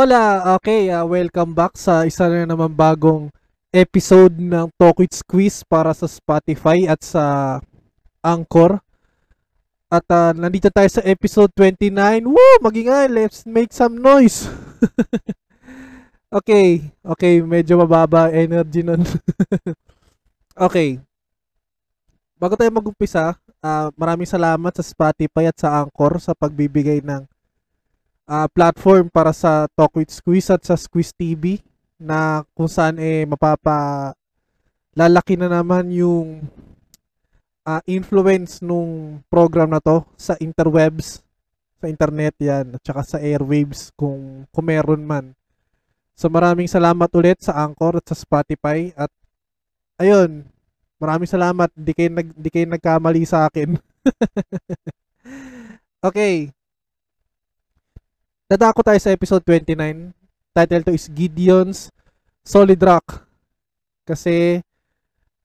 Hola! Okay, ah, welcome back sa isa na naman bagong episode ng Talk with Squeeze para sa Spotify at sa Anchor. At ah, nandito tayo sa episode 29. Woo! Magingay! Let's make some noise! okay, okay, medyo mababa energy nun. okay. Bago tayo mag-umpisa, ah, maraming salamat sa Spotify at sa Anchor sa pagbibigay ng ah, platform para sa Talk with Squeeze at sa Squeeze TV na kung saan eh mapapa lalaki na naman yung ah, influence nung program na to sa interwebs, sa internet yan, at saka sa airwaves kung, kung meron man. So maraming salamat ulit sa Anchor at sa Spotify at ayun, maraming salamat. Di kayo, nag, di kayo nagkamali sa akin. okay. Dadako tayo sa episode 29. Title to is Gideon's Solid Rock. Kasi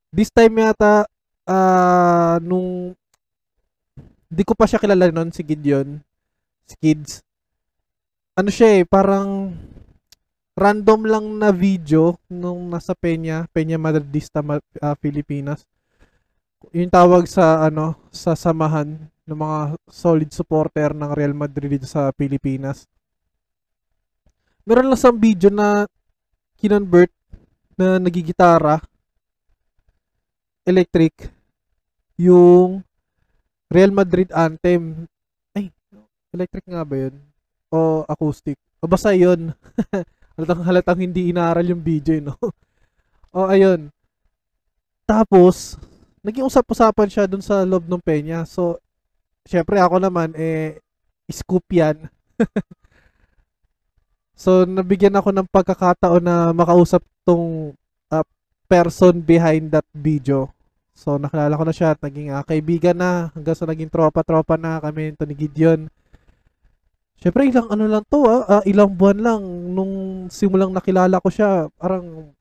this time yata ah nung di ko pa siya kilala noon si Gideon, si Kids. Ano siya eh, parang random lang na video nung nasa Peña, Peña Madridista, Ma- ah, Pilipinas. Yung tawag sa ano, sa samahan ng mga solid supporter ng Real Madrid dito sa Pilipinas meron lang isang video na kinonvert na nagigitara electric yung Real Madrid anthem. Ay, electric nga ba yun? O acoustic? O basta yun. halatang halatang hindi inaaral yung video, no? o ayun. Tapos, naging usap-usapan siya dun sa loob ng penya. So, syempre ako naman, eh, scoop yan. So, nabigyan ako ng pagkakataon na makausap tong uh, person behind that video. So, nakilala ko na siya at naging uh, kaibigan na hanggang sa naging tropa-tropa na kami ito ni Gideon. Siyempre, ilang ano lang to, ah, uh, ilang buwan lang nung simulang nakilala ko siya. Parang,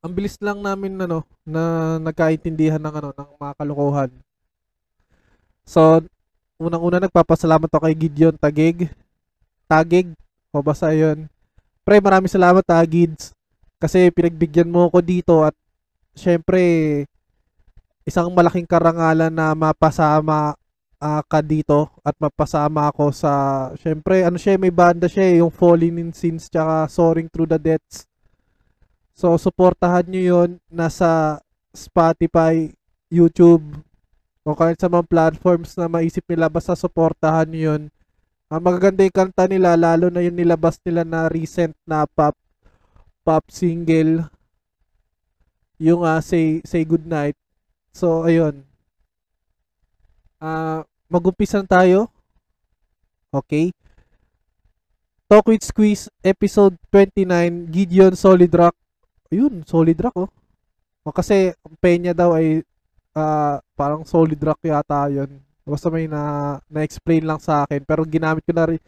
ang bilis lang namin ano, na nagkaintindihan ng ano, ng mga kalokohan. So, unang-una nagpapasalamat ako kay Gideon Tagig. Tagig, o basta yun. Pre, maraming salamat ha, Gids. Kasi pinagbigyan mo ako dito at syempre, isang malaking karangalan na mapasama uh, ka dito at mapasama ako sa, syempre, ano siya, may banda siya, yung Falling in Sins tsaka Soaring Through the Depths. So, suportahan nyo yun. Nasa Spotify, YouTube, o kahit sa mga platforms na maisip nila, basta suportahan nyo yun ang magaganda yung kanta nila, lalo na yung nilabas nila na recent na pop pop single. Yung uh, Say Say Goodnight. So, ayun. Uh, mag-umpisan tayo. Okay. Talk with Squeeze, episode 29, Gideon Solid Rock. Ayun, Solid Rock, oh. O, kasi, Peña daw ay uh, parang Solid Rock yata yun. Basta may na, na-explain lang sa akin. Pero ginamit ko na rin,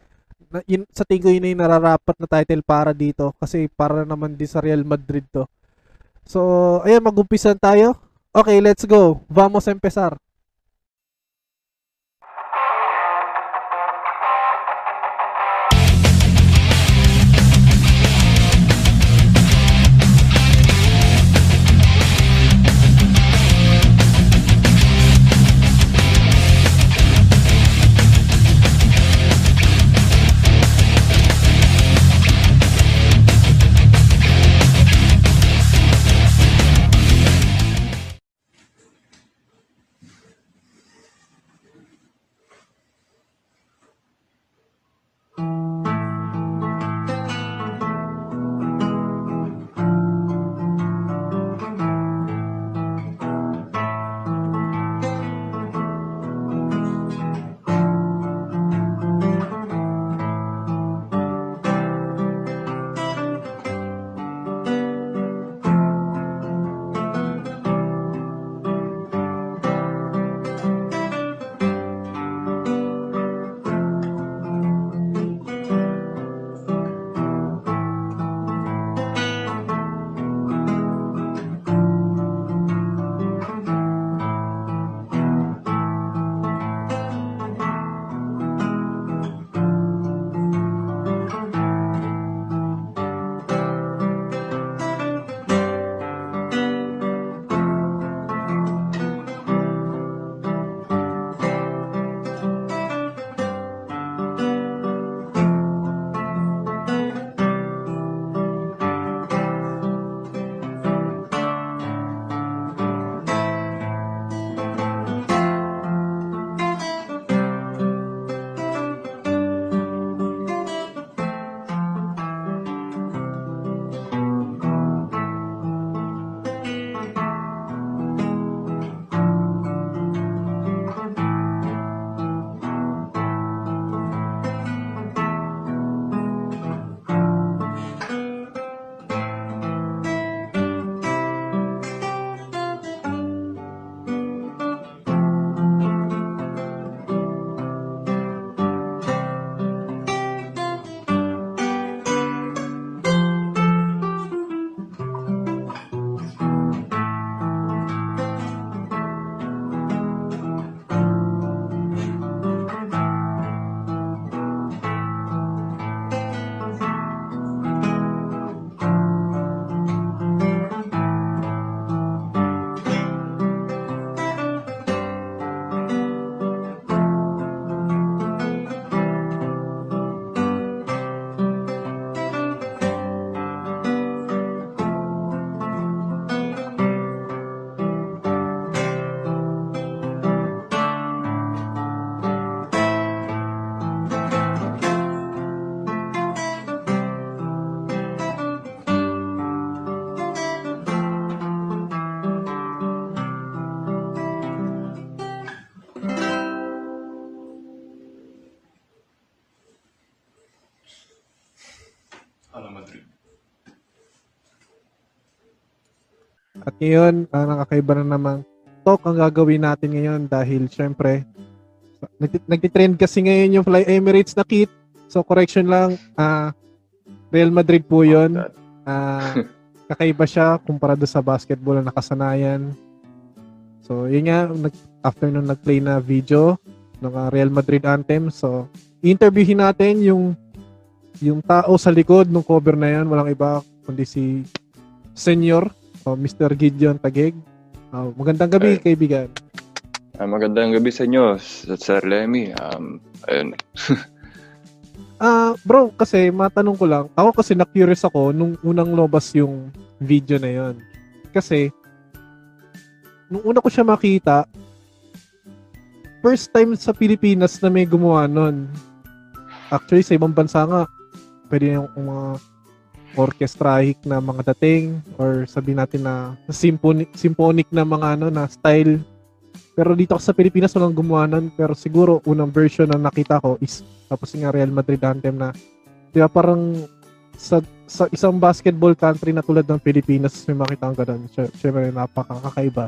na, yun, sa tingin ko yun yung nararapat na title para dito. Kasi para naman din sa Real Madrid to. So, ayan, mag-umpisan tayo. Okay, let's go. Vamos empezar. Ngayon, uh, nakakaiba na naman talk ang gagawin natin ngayon dahil syempre nag- nagtitrend kasi ngayon yung Fly Emirates na kit. So correction lang, uh, Real Madrid po 'yon. Uh, kakaiba siya kumpara do sa basketball na nakasanayan. So, yun nga, nag, after nung nag-play na video ng uh, Real Madrid anthem. So, interviewin natin yung yung tao sa likod ng cover na yan. Walang iba kundi si Senior, o Mr. Gideon Tagig. Uh, magandang gabi, Ay. kaibigan. Uh, magandang gabi sa inyo, Sir Lemmy. Um, ayun. Ah, uh, bro, kasi matanong ko lang, ako kasi na-curious ako nung unang lobas yung video na yon. Kasi nung una ko siya makita, first time sa Pilipinas na may gumawa nun. Actually, sa ibang bansa nga, pwede yung mga orchestrahic na mga dating or sabi natin na symphonic, symphonic na mga ano na style. Pero dito sa Pilipinas walang gumawa nun. Pero siguro unang version na nakita ko is tapos nga Real Madrid anthem na, di ba parang sa, sa isang basketball country na tulad ng Pilipinas, may makita ka doon. Siyempre, napakakaiba.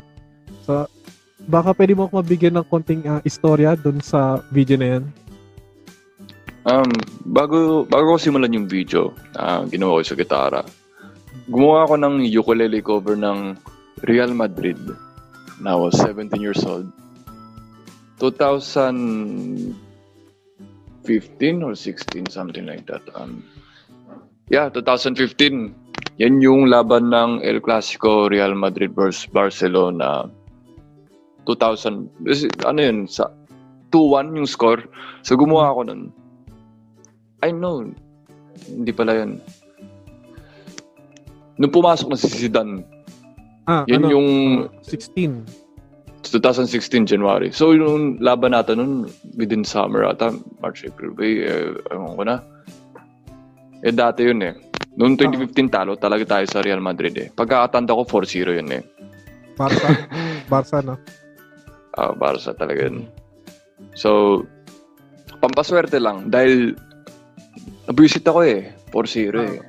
So, baka pwede mo ako mabigyan ng konting uh, istorya doon sa video na yan? Um, bago, bago ko simulan yung video, uh, ginawa ko sa gitara, gumawa ako ng ukulele cover ng Real Madrid na I was 17 years old. 2000 15 or 16, something like that. Um, yeah, 2015. Yan yung laban ng El Clasico Real Madrid versus Barcelona. 2000, ano yun, sa 2-1 yung score. So gumawa ako nun. I know, hindi pala yun. Nung pumasok na si Zidane, ah, yan ano, yung... Uh, 16. 2016 January. So yung laban natin nun within summer ata, March, April, May, eh, ewan ko na. Eh dati yun eh. Noong 2015 talo talaga tayo sa Real Madrid eh. Pagkakatanda ko 4-0 yun eh. Barca? Barca no? Ah, uh, Barca talaga yun. So, pampaswerte lang dahil nabisit ako eh. 4-0 eh.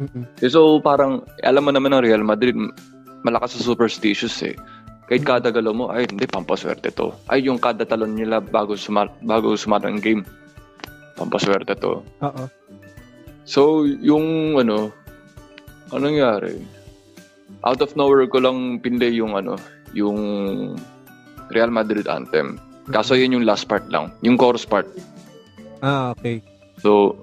Mm-hmm. So, parang, alam mo naman ng Real Madrid, malakas sa superstitious eh kahit kada galaw mo, ay hindi, pampaswerte to. Ay, yung kada talon nila bago, sumar bago sumara ng game, pampaswerte to. Oo. So, yung ano, anong nangyari? Out of nowhere ko lang pinlay yung ano, yung Real Madrid anthem. Kaso yun yung last part lang, yung chorus part. Ah, okay. So,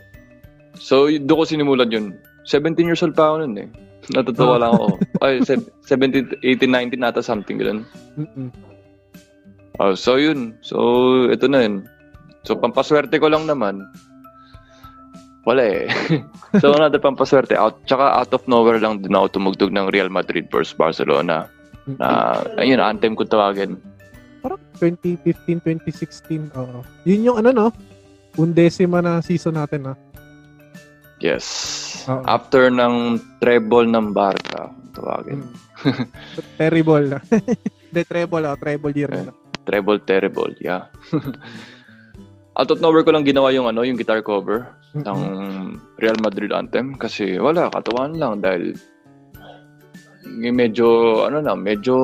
so doon ko sinimulan yun. 17 years old pa ako nun eh. Natutuwa lang ako. Ay, 17, 18, 19 nata something ganun. mm Oh, so yun. So, ito na yun. So, pampaswerte ko lang naman. Wala eh. so, another pampaswerte. Out, tsaka out of nowhere lang din ako tumugtog ng Real Madrid versus Barcelona. Na, ayun, anthem ko tawagin. Parang 2015, 2016. Oo. Yun yung ano, no? Undesima na season natin, na. Yes. Uh-oh. After ng treble ng Barca, tawagin. Hmm. terrible. The treble, oh, treble year na. Treble, terrible, yeah. Out of nowhere ko lang ginawa yung ano, yung guitar cover mm-hmm. ng Real Madrid anthem kasi wala, katawan lang dahil medyo ano na, medyo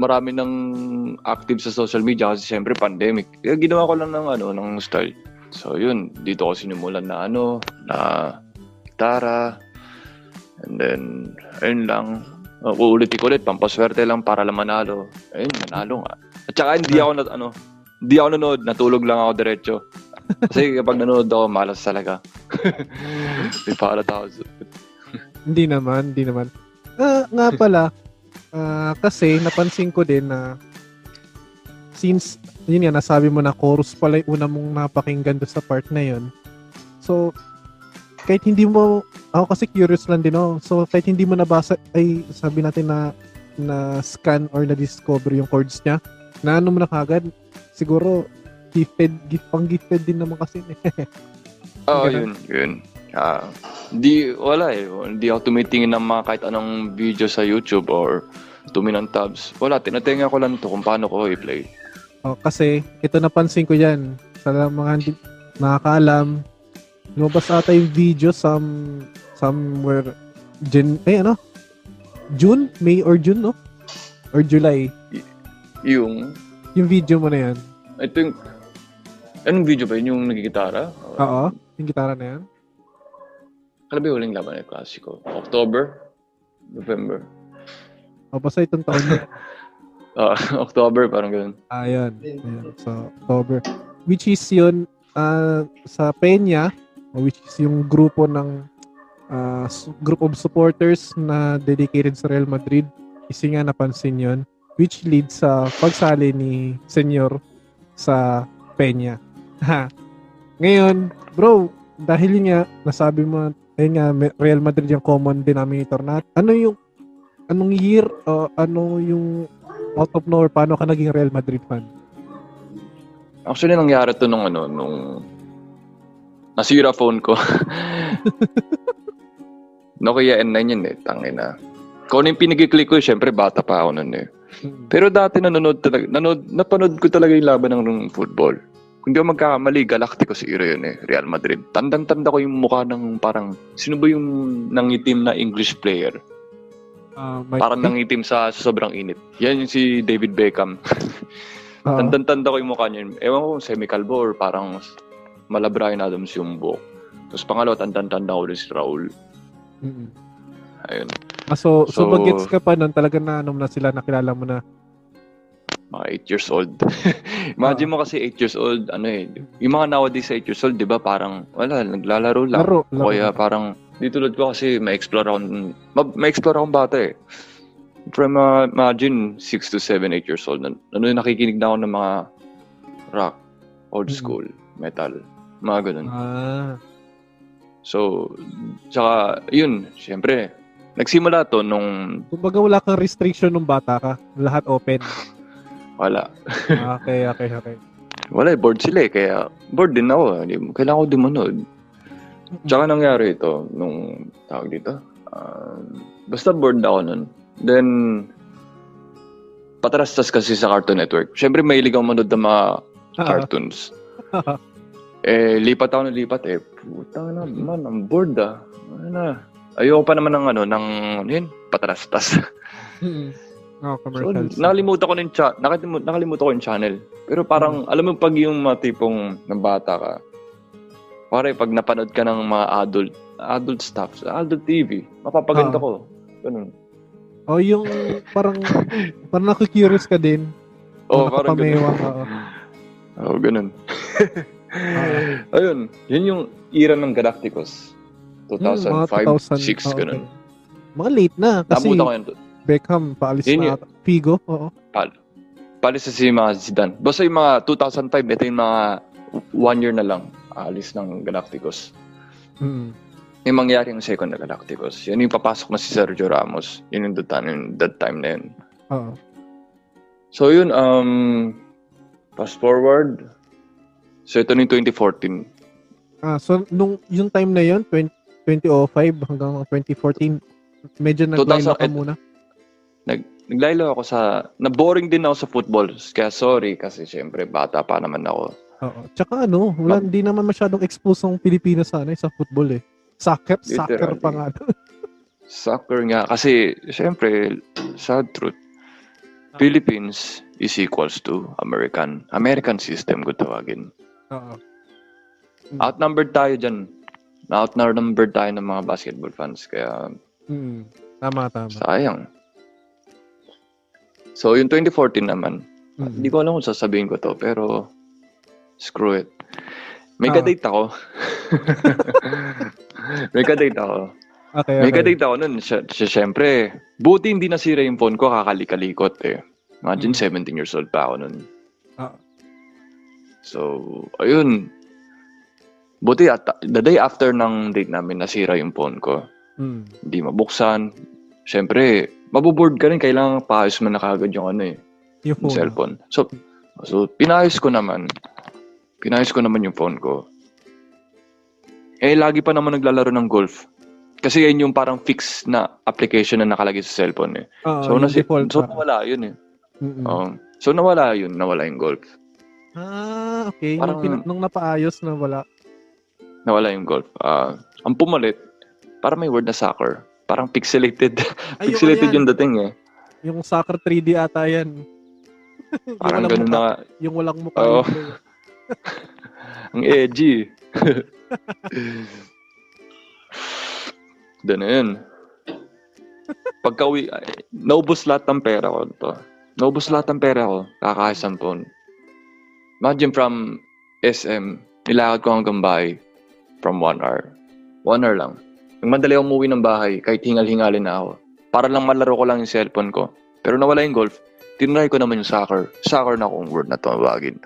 marami ng active sa social media kasi siyempre pandemic. Kaya ginawa ko lang ng ano, ng style. So yun, dito ko sinimulan na ano, na gitara. And then, ayun lang. Uh, uulit-ulit, pampaswerte lang para lang manalo. Ayun, manalo nga. At saka hindi ako na, ano, hindi ako nanood, natulog lang ako diretso. Kasi kapag nanood ako, malas talaga. May palat ako. hindi naman, hindi naman. Uh, nga pala, uh, kasi napansin ko din na since yun nga, nasabi mo na chorus pala yung una mong napakinggan doon sa part na yun. So, kahit hindi mo, ako kasi curious lang din oh. So, kahit hindi mo nabasa, ay sabi natin na na scan or na discover yung chords niya, na ano mo na kagad, siguro gifted, gift pang gifted din naman kasi. Oo, oh, yun, yun. Uh, di, wala eh. Hindi ako tumitingin ng mga kahit anong video sa YouTube or tuminang tabs. Wala, tinatinga ko lang to kung paano ko i-play. Oh, kasi ito napansin ko yan sa mga hindi nakakaalam lumabas ata yung video some somewhere Jan eh ano? June, May or June, no? Or July. Yung, Yung video mo na yan. ito yung, anong video ba yun? Yung nagigitara? Oo. Yung gitara na yan. Kala ba yung huling laban ng klasiko? October? November? O, basta itong taon na. Ah, October, parang ganun. Ah, yan. Ayan. So, October. Which is yun, ah, sa Peña, which is yung grupo ng s- group of supporters na dedicated sa Real Madrid. Kasi nga napansin yun. Which leads sa pagsali ni Senyor sa Peña. Ha. Ngayon, bro, dahil yun nga, nasabi mo, ayun nga, Real Madrid yung common denominator na. Ano yung, anong year, o ano yung out of nowhere, paano ka naging Real Madrid fan? Actually, nangyari to nung ano, nung nasira phone ko. Nokia N9 yun eh, tangin na. Kung ano yung pinag-click ko, syempre bata pa ako nun eh. Pero dati nanonood talaga, nanood, napanood ko talaga yung laban ng, ng football. Kung di ako magkakamali, Galacticos era yun eh, Real Madrid. Tandang-tanda ko yung mukha ng parang, sino ba yung nangitim na English player? Ah, may- Parang nangitim sa, sa sobrang init. Yan yung si David Beckham. Oo. Tandang-tanda ko yung mukha niya. Ewan ko kung semi-calvo or parang mala Brian Adams yung buhok. Tapos pangalawa, tandang-tanda ko rin si Raul. Mm-mm. Ayun. Ah, so, so, So- bagets ka pa nun, talaga na ano na sila, nakilala mo na. Mga 8 years old. Imagine mo kasi 8 years old, ano eh. Yung mga nowadays sa 8 years old, di ba parang, wala, naglalaro lang. Laro, laro. Kaya parang, di tulad ko kasi ma-explore ako, ma- ma-explore akong bata eh. From, uh, imagine, 6 to 7, 8 years old. Ano yung nakikinig na ako ng mga rock, old Mm. school, metal, mga ganun. Ah, So, tsaka, yun, syempre, nagsimula to nung kumbaga wala kang restriction nung bata ka. Lahat open. wala. Ah, okay, okay, okay. Wala, eh, bored sila eh, kaya bored din ako. Kailangan ko dumunod. Tsaka nangyari ito, nung tawag dito, um, basta bored ako nun. Then, patarastas kasi sa Cartoon Network. Syempre, mahilig ako manood ng mga Ah, cartoons. Eh, lipat ako ng lipat eh. Putang na, man, ang bored ah. Ano na. Ayoko pa naman ng ano, ng, ano yun, patarastas. mm Oh, So, commercials. nakalimutan ko yung cha- nakalimutan, nakalimutan ko yung channel. Pero parang, alam mo, pag yung mga tipong ng bata ka, pare, pag napanood ka ng mga adult, adult stuff, adult TV, mapapaganda Ah. ko. Ganun. oh, yung parang, parang nakikurious ka din. Oo, Mga parang ganun. oo. Oo, ganun. Ah. Ayun, yun yung era ng Galacticos. Hmm, mga 2005, 2000, 6, oo, ganun. okay. Mga late na. Kasi Nabuta ko yun. Beckham, paalis Yun na yun. Figo, oo. Pal. Palis na si mga Zidane. Basta yung mga 2005, ito yung mga one year na lang alis ng Galacticos. Mm. Yung mangyari yung second na Galacticos. Yun yung papasok na si Sergio Ramos. Yun yung that yung that time na yun. Oo. So yun, um, fast forward. So ito na yung 2014. Ah, so nung yung time na yon 20, 2005 hanggang 2014, medyo 2000 ka muna. Naglaylo ako sa... Na-boring din ako sa football. Kaya sorry kasi syempre bata pa naman ako. Oo. Tsaka ano, wala hindi naman masyadong expose ang Pilipinas sa ano, eh, sa football eh. Soccer, soccer pa nga. Soccer nga. Kasi syempre, sad truth. Philippines is equals to American. American system ko tawagin. Oo. Outnumbered tayo dyan. Outnumbered tayo ng mga basketball fans. Kaya Mm. Tama, tama. sayang. So, yung 2014 naman, Mm. hindi ko alam kung sasabihin ko to, pero screw it. May Ah. kadate ako. May kadate ako. Okay, May okay. kadate ako nun. Sy- sy- Siyempre, buti hindi nasira yung phone ko, kakalikalikot eh. Imagine, Mm. 17 years old pa ako nun. Ah. So, ayun. Buti at the day after ng date namin, nasira yung phone ko. Mm. Hindi mabuksan. Siyempre, mabuboard ka rin. Kailangan paayos mo na kagad yung ano eh, Yung yung phone. cellphone. So, so pinayos ko naman. Pinayos ko naman yung phone ko. Eh, lagi pa naman naglalaro ng golf. Kasi yan yung parang fix na application na nakalagay sa cellphone eh. Oo, So, yung nasi- so nawala yun eh. Mm-mm. Oo. so, nawala yun. Nawala yung golf. Ah, okay. Parang- Nung, pina- nung napaayos na wala. Nawala yung golf. Ah, ang pumalit, Parang may word na soccer. Parang pixelated. Ay, yung pixelated ano yan, yung dating eh. Yung soccer 3D ata yan. Yung Parang ganun na. Yung walang mukha. Oo. yung player. Ang edgy. Yun. Pagka uwi, naubos lahat ng pera ko to. Naubos lahat ng pera ko, kakasampon. Imagine from SM, nilakad ko hanggang bahay from one hour. One hour lang. Nung madali ako umuwi ng bahay, kahit hingal-hingalin na ako. Para lang malaro ko lang yung cellphone ko. Pero nawala yung golf, tinry ko naman yung soccer. Soccer na akong word na tumawagin.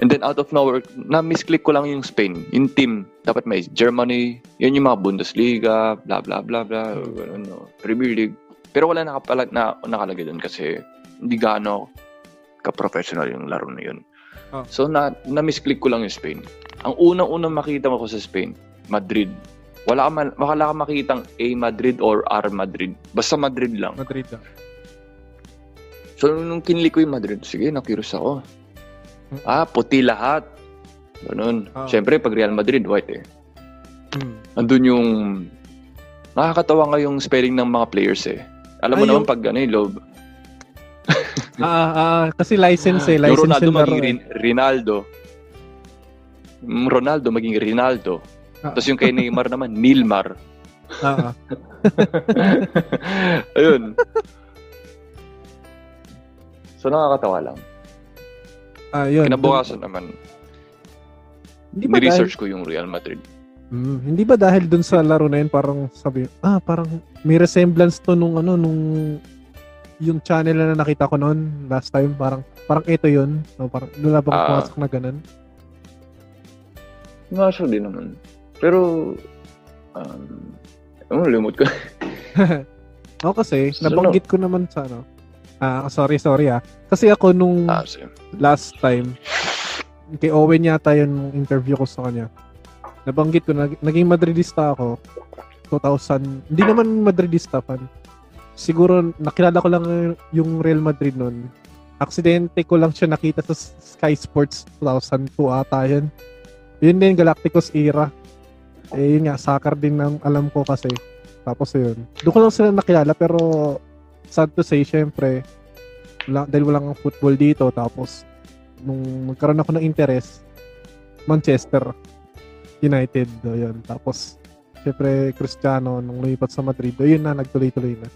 And then out of nowhere, na-misclick ko lang yung Spain, yung team. Dapat may Germany, yun yung mga Bundesliga, bla bla bla bla, ganun, no. Premier League. Pero wala nakapala, na, nakalagay doon kasi hindi gaano ka-professional yung laro na yun. Oh. So na, na-misclick ko lang yung Spain. Ang unang-unang makita ko sa Spain, Madrid. Wala ka, man, wala ka makitang A Madrid or R Madrid. Basta Madrid lang. Madrid ah. So, nung kinlik ko yung Madrid, sige, na-curious ako. Ah, puti lahat. Ganun. Ah. Siyempre, pag Real Madrid, white eh. Hmm. Andun yung... Nakakatawa nga yung spelling ng mga players eh. Alam mo Ah, naman yung- pag ano yung loob. Ah, ah, ah, kasi license eh. Yung License Ronaldo yung maging eh. Rin- Rinaldo. Yung Ronaldo maging Rinaldo. Ah. Tapos yung kay Neymar naman, Nilmar. Ah, ah. Ayun. So nakakatawa lang. Ah, yun. Kinabukasan naman, Hindi ba dahil, ni-research ko yung Real Madrid. Hmm, hindi ba dahil dun sa laro na yun, parang sabi, ah, parang may resemblance to nung ano, nung yung channel na nakita ko noon last time, parang parang ito yun. No, parang doon lang bang Ah. pumasok na ganun. Nga siya din naman. Pero, um, ano, limot ko. Oo, kasi So, nabanggit ko naman sa ano. Ah, sorry, sorry ah. Kasi ako nung ah, sige. last time, kay Owen yata yung interview ko sa kanya. Nabanggit ko, nag- naging Madridista ako. 2000, hindi naman Madridista fan. Siguro, nakilala ko lang yung Real Madrid noon. Aksidente ko lang siya nakita sa Sky Sports 2002 ata yun. Yun din, Galacticos era. Eh, yun nga, soccer din ang alam ko kasi. Tapos yun. Doon ko lang sila nakilala pero sad to say, syempre, wala, dahil walang football dito. Tapos, nung magkaroon ako ng interest, Manchester United. Do, yun. Tapos, syempre, Cristiano, nung lumipat sa Madrid, do, yun na, nagtuloy-tuloy na.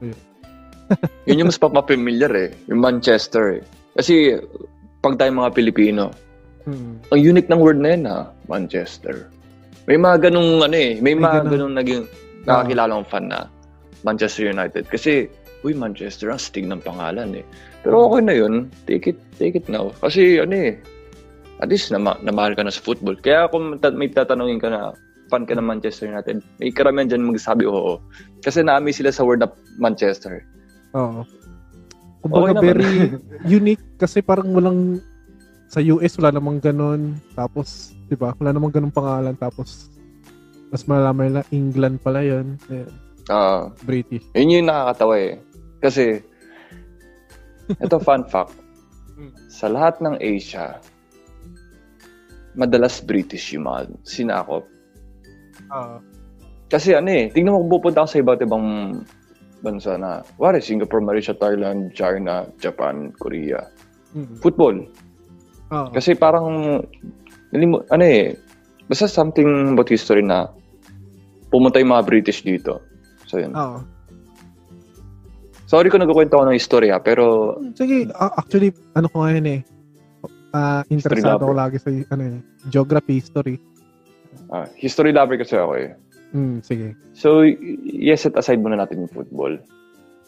Yun yung mas papapamilyar eh. Yung Manchester eh. Kasi, pag tayo mga Pilipino, Hmm. ang unique ng word na yun ha, Manchester. May mga ganung ano eh, may, May mga ganun. ganung naging nakakilala kong fan na Manchester United. Kasi, uy, Manchester, ang stig ng pangalan eh. Pero okay na yun, take it, take it now. Kasi ano eh, at least nama, namahal ka na sa football. Kaya kung ta- may tatanungin ka na, fan ka ng Manchester United, may karamihan dyan magsasabi oo. Kasi naami sila sa word na Manchester. Oo. Kumbaga, Okay naman. very unique kasi parang walang sa US wala namang ganun. Tapos, 'di ba? Wala namang ganung pangalan tapos mas malalaman na England pala 'yon. Eh, Ah, British. Yun yung nakakatawa eh. Kasi, ito fun fact. Sa lahat ng Asia, madalas British yung mga sinakop. Ah. Kasi ano eh, tingnan mo kung pupunta ka sa iba't ibang bansa na, wari, Singapore, Malaysia, Thailand, China, Japan, Korea. Mm. Football. Ah. Kasi parang, ano eh, basta something about history na pumunta yung mga British dito. So yun. Ah. Sorry kung nagkukwento ako ng istorya, pero Sige, actually ano ko ngayon eh. Ah, interesado ako lagi sa ano eh, geography, history. ah, history lover kasi ako eh. Mm, sige. So, yes, set aside muna natin yung football.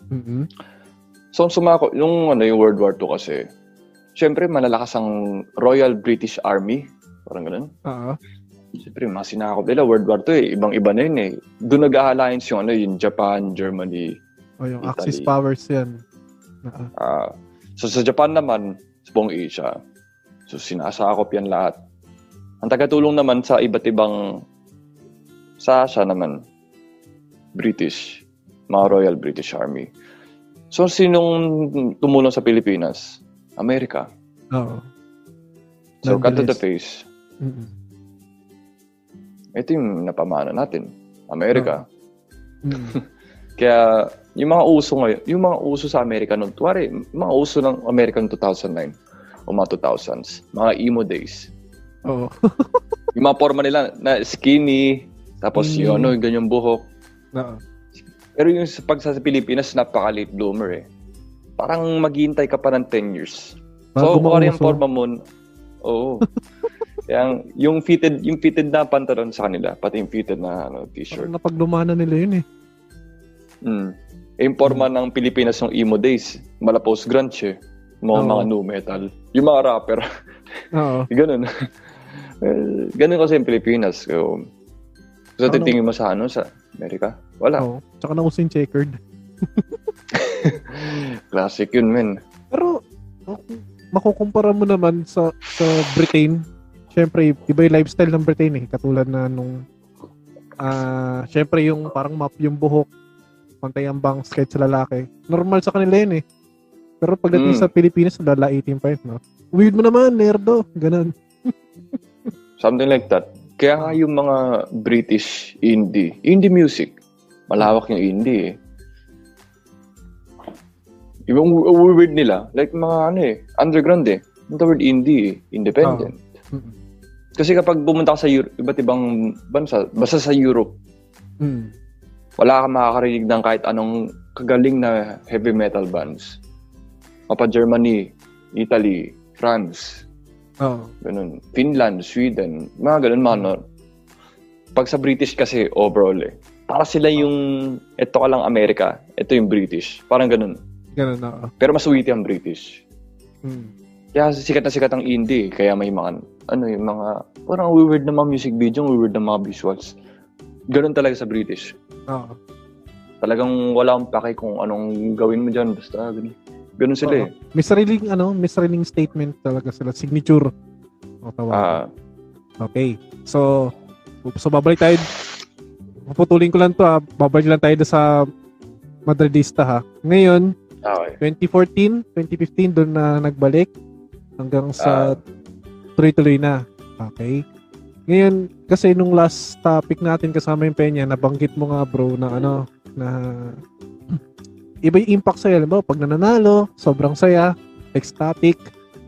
Mhm. So, sumako, yung, ano, yung World War II kasi, syempre, malalakas ang Royal British Army. Parang ganun. Ah. Syempre, mga sinakop nila, World War II eh. Ibang-iba na yun eh. Doon nag-alliance yung, ano, yung Japan, Germany. O yung Italy. Axis powers 'yan. Ah. ah so, sa Japan naman, sa buong Asia. So, sinasakop yan lahat. Ang tagatulong naman sa iba't ibang sa Asia naman, British, mga Royal British Army. So, sinong tumulong sa Pilipinas? Amerika. Oo. So, cut to the Nonetheless. face. Mhm. Ito yung napamana natin. Amerika. Mm. Kaya, yung mga uso ngayon, yung mga uso sa Amerika noon, tuwari, mga uso ng Amerika noong 2009 o mga 2000s, mga emo days. Oo. Yung mga forma nila na skinny, tapos Mm. yung ano, yung ganyang buhok. Oo. Pero yung sa pag sa Pilipinas, napaka-late bloomer eh. Parang maghihintay ka pa ng 10 years. So, kung ano yung mauso. forma mo, oo. Kaya yung fitted, yung fitted na pantalon sa kanila, pati yung fitted na ano, t-shirt. Parang napaglumanan nila yun eh. Mm. Eh, yung forma ng Pilipinas ng emo days, mala post-grunge eh. Mga, Oo. mga nu metal. Yung mga rapper, Oo. ganun. well, ganun kasi yung Pilipinas. So, so Ano? titingin mo sa ano, sa Amerika? Wala. Oo. Tsaka nauso yung checkered. Classic yun, men. Pero, makukumpara mo naman sa sa Britain, syempre, iba yung lifestyle ng Britain eh. Katulad na nung, ah, syempre yung parang map yung buhok, pantay ang bangs kahit sa lalaki. Normal sa kanila yun eh. Pero pagdating Mm. sa Pilipinas, lala 18 pa yun, no? Weird mo naman, nerdo. Ganun. Something like that. Kaya nga yung mga British indie, indie music, malawak yung indie eh. Yung w- weird nila, like mga ano eh, underground eh. Yung word indie eh, independent. Mm. Kasi kapag pumunta ka sa Euro- iba't ibang bansa, basta sa Europe, Mm. wala kang makakarinig ng kahit anong kagaling na heavy metal bands. Mapa Germany, Italy, France, Oo. ganun. Finland, Sweden, mga ganun mga no. Pag sa British kasi overall eh. Para sila yung, eto ka lang Amerika, eto yung British. Parang ganun. Ganun, oo. Pero mas witty ang British. Mm. Kaya sikat na sikat ang indie. eh. Kaya may mga, ano yung mga, parang weird na mga music video, weird na mga visuals. Ganun talaga sa British. Oo. Talagang wala akong pake kung anong gawin mo dyan. Basta ganun. Ganun sila Oo. eh. May sariling, ano, may sariling statement talaga sila. Signature. O, tawag. Ah, Okay. So, so babalik tayo. Puputulin ko lang to ha. Babalik lang tayo sa Madridista ha. Ngayon, okay. 2014, 2015 doon na nagbalik hanggang sa Ah. tuloy-tuloy na. Okay. Ngayon, kasi nung last topic natin kasama yung Peña, nabanggit mo nga bro na ano, na iba yung impact sa'yo. Alam mo, pag nananalo, sobrang saya, ecstatic,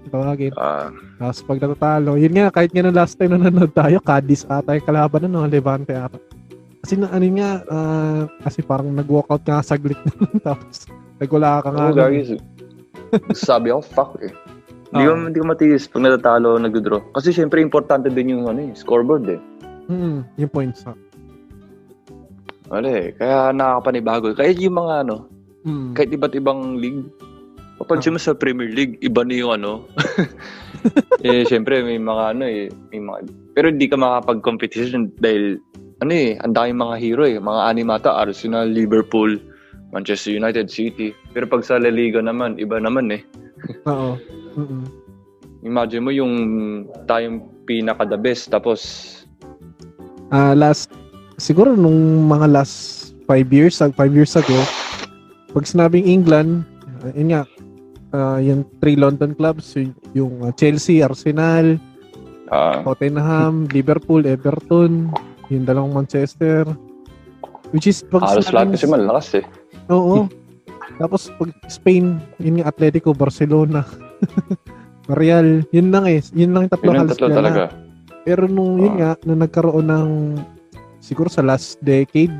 tawagin. Ah, Tapos pag natatalo, yun nga, kahit nga nung last time na nanonood tayo, Cadiz ata yung kalaban na, no? Levante ata. Kasi na, ano nga, ah, kasi parang nag-walkout ka saglit na tapos nagwala ka nga. Nun. guys. Sabi ako, fuck eh. Hindi ko, Ah. hindi ko matiis pag natatalo, nag-draw. Kasi syempre, importante din yung ano, eh, scoreboard eh. Mm, yung points ha. Wala eh. Kaya nakakapanibago. Kaya yung mga ano, Mm. kahit iba't ibang league, papansin mo sa Premier League, iba na yung ano. eh, syempre, may mga ano eh, may mga, pero hindi ka makapag-competition dahil, ano eh, ang daming mga hero eh. Mga animata, Arsenal, Liverpool, Manchester United, City. Pero pag sa La Liga naman, iba naman eh. Oo. Mm-mm. Imagine mo yung tayong pinaka the best, tapos, Ah, last, siguro nung mga last five years, ag- five years ago, pag sinabing England, ah, yun nga, ah, yung three London clubs, yung ah, Chelsea, Arsenal, ah, Tottenham, Liverpool, Everton, yung dalawang Manchester. Which is, pag halos lahat kasi malakas eh. Oo. Tapos pag Spain, yun nga Atletico, Barcelona, Real, yun lang eh. Yun lang yung tatlo Yun yung halos tatlo kilala. talaga. Pero nung yun Ah. nga, nung nagkaroon ng siguro sa last decade,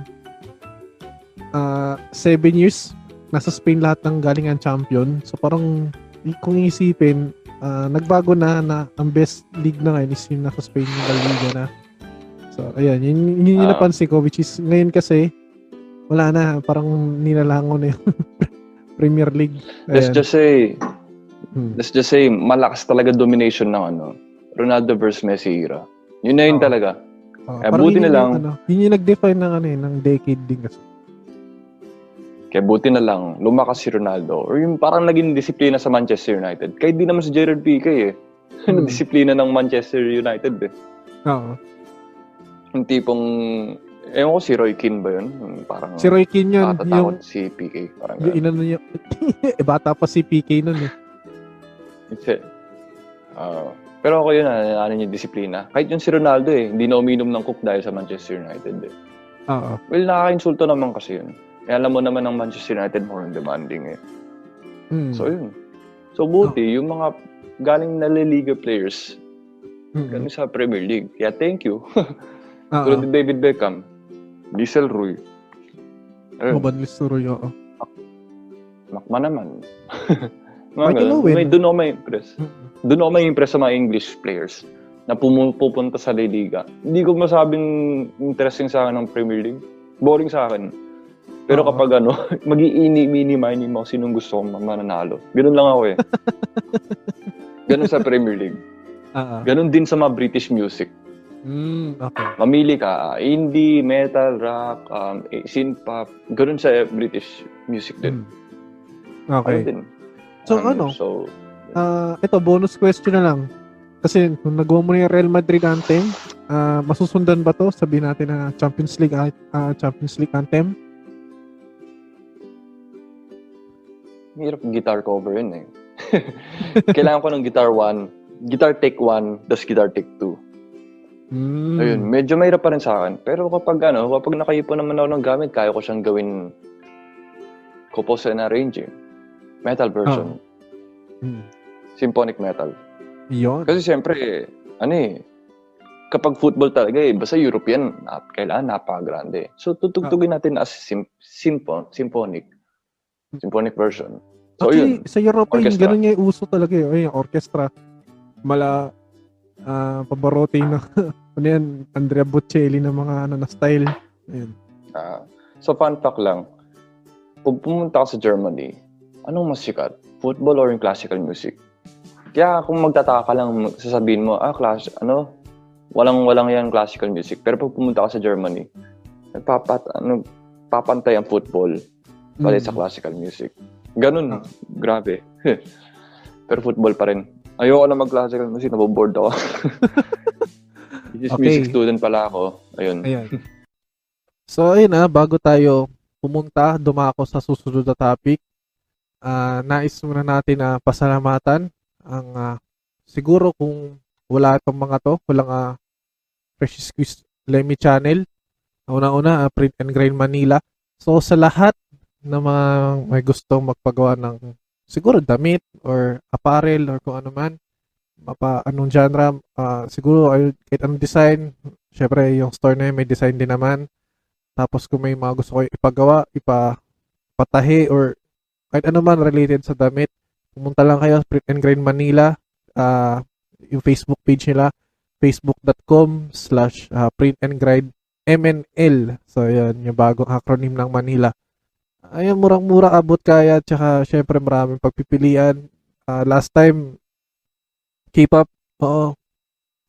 ah seven years, nasa Spain lahat ng galing ang champion. So parang kung iisipin, ah, nagbago na na ang best league na ngayon is yung nasa Spain yung La Liga na. So ayan, yun, yun, yun yung Ah. napansin ko which is ngayon kasi wala na, parang nilalango na yung Premier League. Let's Ayan. just say, Hmm. let's just say, malakas talaga domination ng ano, Ronaldo versus Messi era. Yun na yun Oo. talaga. Eh, parang buti yun na yung, lang. Ano, yun yung nag-define ng, ano, eh, ng decade din kasi. Kaya buti na lang, lumakas si Ronaldo. Or yung parang naging disiplina sa Manchester United. Kahit di naman si Gerard Piqué eh. Hmm. disiplina ng Manchester United eh. Oo. Yung tipong, ewan ko si Roy Keane ba yun? Yung parang Si Roy Keane yun, nakatatakot yung, si Piqué. Parang yung inano niya, eh, bata pa si PK nun eh. Kasi, ah, Pero ako yun, ano, ano yung disiplina. Kahit yung si Ronaldo eh, hindi na uminom ng cook dahil sa Manchester United eh. Oo. Well, nakaka-insulto naman kasi yun. Eh, alam mo naman ng Manchester United more on demanding eh. Mm. So yun. So buti, yung mga galing na La Liga players, Mm. ganun sa Premier League. Kaya thank you. Tulad ni David Beckham, Diesel Rui. Ayun, Ruben Listeroy, oo. Makma naman. Michael ganun. Owen. May, doon ako may-impress. Mm. Doon ako may-impress sa mga English players na pupunta sa La Liga. Hindi ko masabing interesting sa akin ng Premier League. Boring sa akin. Pero Oo. kapag ano, mag-iini-mini-mini mo sinong gusto kong mananalo. Ganun lang ako eh. Ganun sa Premier League. Oo. Ganun din sa mga British music. Mm, okay. Mamili ka, ah, indie, metal, rock, um, eh, synth pop. Ganun sa British music din. Mm. Okay. Ano din. So, Um, ano? So, Ah, ito, bonus question na lang. Kasi nung nagawa mo na yung Real Madrid anthem, ah, masusundan ba to? Sabihin natin na Champions League ah, Champions League anthem. hirap guitar cover yun eh. Kailangan ko ng guitar 1, guitar take 1, tapos guitar take 2. Mm. Ayun, medyo mahirap pa rin sa akin. Pero kapag ano, kapag nakaipon naman ako ng gamit, kaya ko siyang gawin compose and arrange eh. Metal version. Mm. Symphonic metal. Yun. Kasi siyempre, ano eh, kapag football talaga eh, basta European, na, kailangan napakagrande. So, tutugtugin natin as sim, symphon, symphonic. Symphonic version. So, Actually, yun. sa Europe, yung Orchestra. ganun yung uso talaga eh. Yung orchestra. Mala, ah Pavarotti na, ano yan, Andrea Bocelli na mga ano na style. Ayun. Ah, so, fun fact lang, pag pumunta ka sa Germany, anong mas sikat? Football or yung classical music? Kaya kung magtataka ka lang, sasabihin mo, ah, class, ano, walang-walang yan classical music. Pero pag pumunta ka sa Germany, nagpapat, ano, papantay ang football pala Mm. sa classical music. Ganun, grabe. Pero football pa rin. Ayoko na mag-classical music, naboboard ako. Which is Okay. music student pala ako. Ayun. Ayan. So, ayun na, bago tayo pumunta, dumako sa susunod na topic, ah nais muna natin na pasalamatan ang ah, siguro kung wala itong mga to, walang uh, Precious Quiz Lemmy Channel, una-una, ah, Print and Grind Manila. So, sa lahat na mga may gustong magpagawa ng siguro damit or apparel or kung ano man, mapa anong genre, ah, siguro ay kahit anong design, syempre yung store na yun may design din naman. Tapos kung may mga gusto ko ipagawa, ipatahi or kahit ano man related sa damit, pumunta lang kayo Print and Grind Manila, ah, yung Facebook page nila, facebook.com slash ah, print and grind MNL. So, yun, yung bagong acronym ng Manila. Ayun, murang-mura abot kaya, tsaka syempre maraming pagpipilian. Ah, last time, K-pop, oo,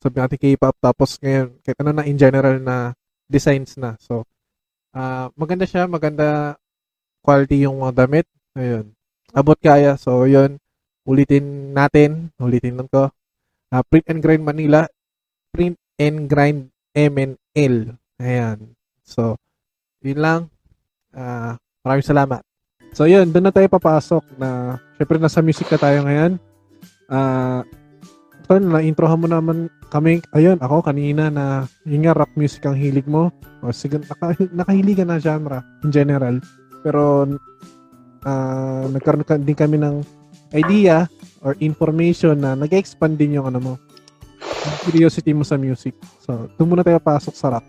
sabi natin K-pop, tapos ngayon, kahit ano na in general na designs na. So, ah maganda siya, maganda quality yung mga damit. Ayun. Abot kaya. So, yun. Ulitin natin. Ulitin lang ko. Ah, Print and Grind Manila. Print and Grind MNL. Ayan. So, yun lang. Ah, maraming salamat. So, yun. Doon na tayo papasok na syempre nasa music na tayo ngayon. Ah, so, na-introhan mo naman kami. Ayun, ako kanina na yun nga, rock music ang hilig mo. O sige, naka, nakahilig ka na genre in general. Pero ah nagkaroon ka, din kami ng idea or information na nag-expand din yung ano mo, curiosity mo sa music. So, doon muna tayo pasok sa rock.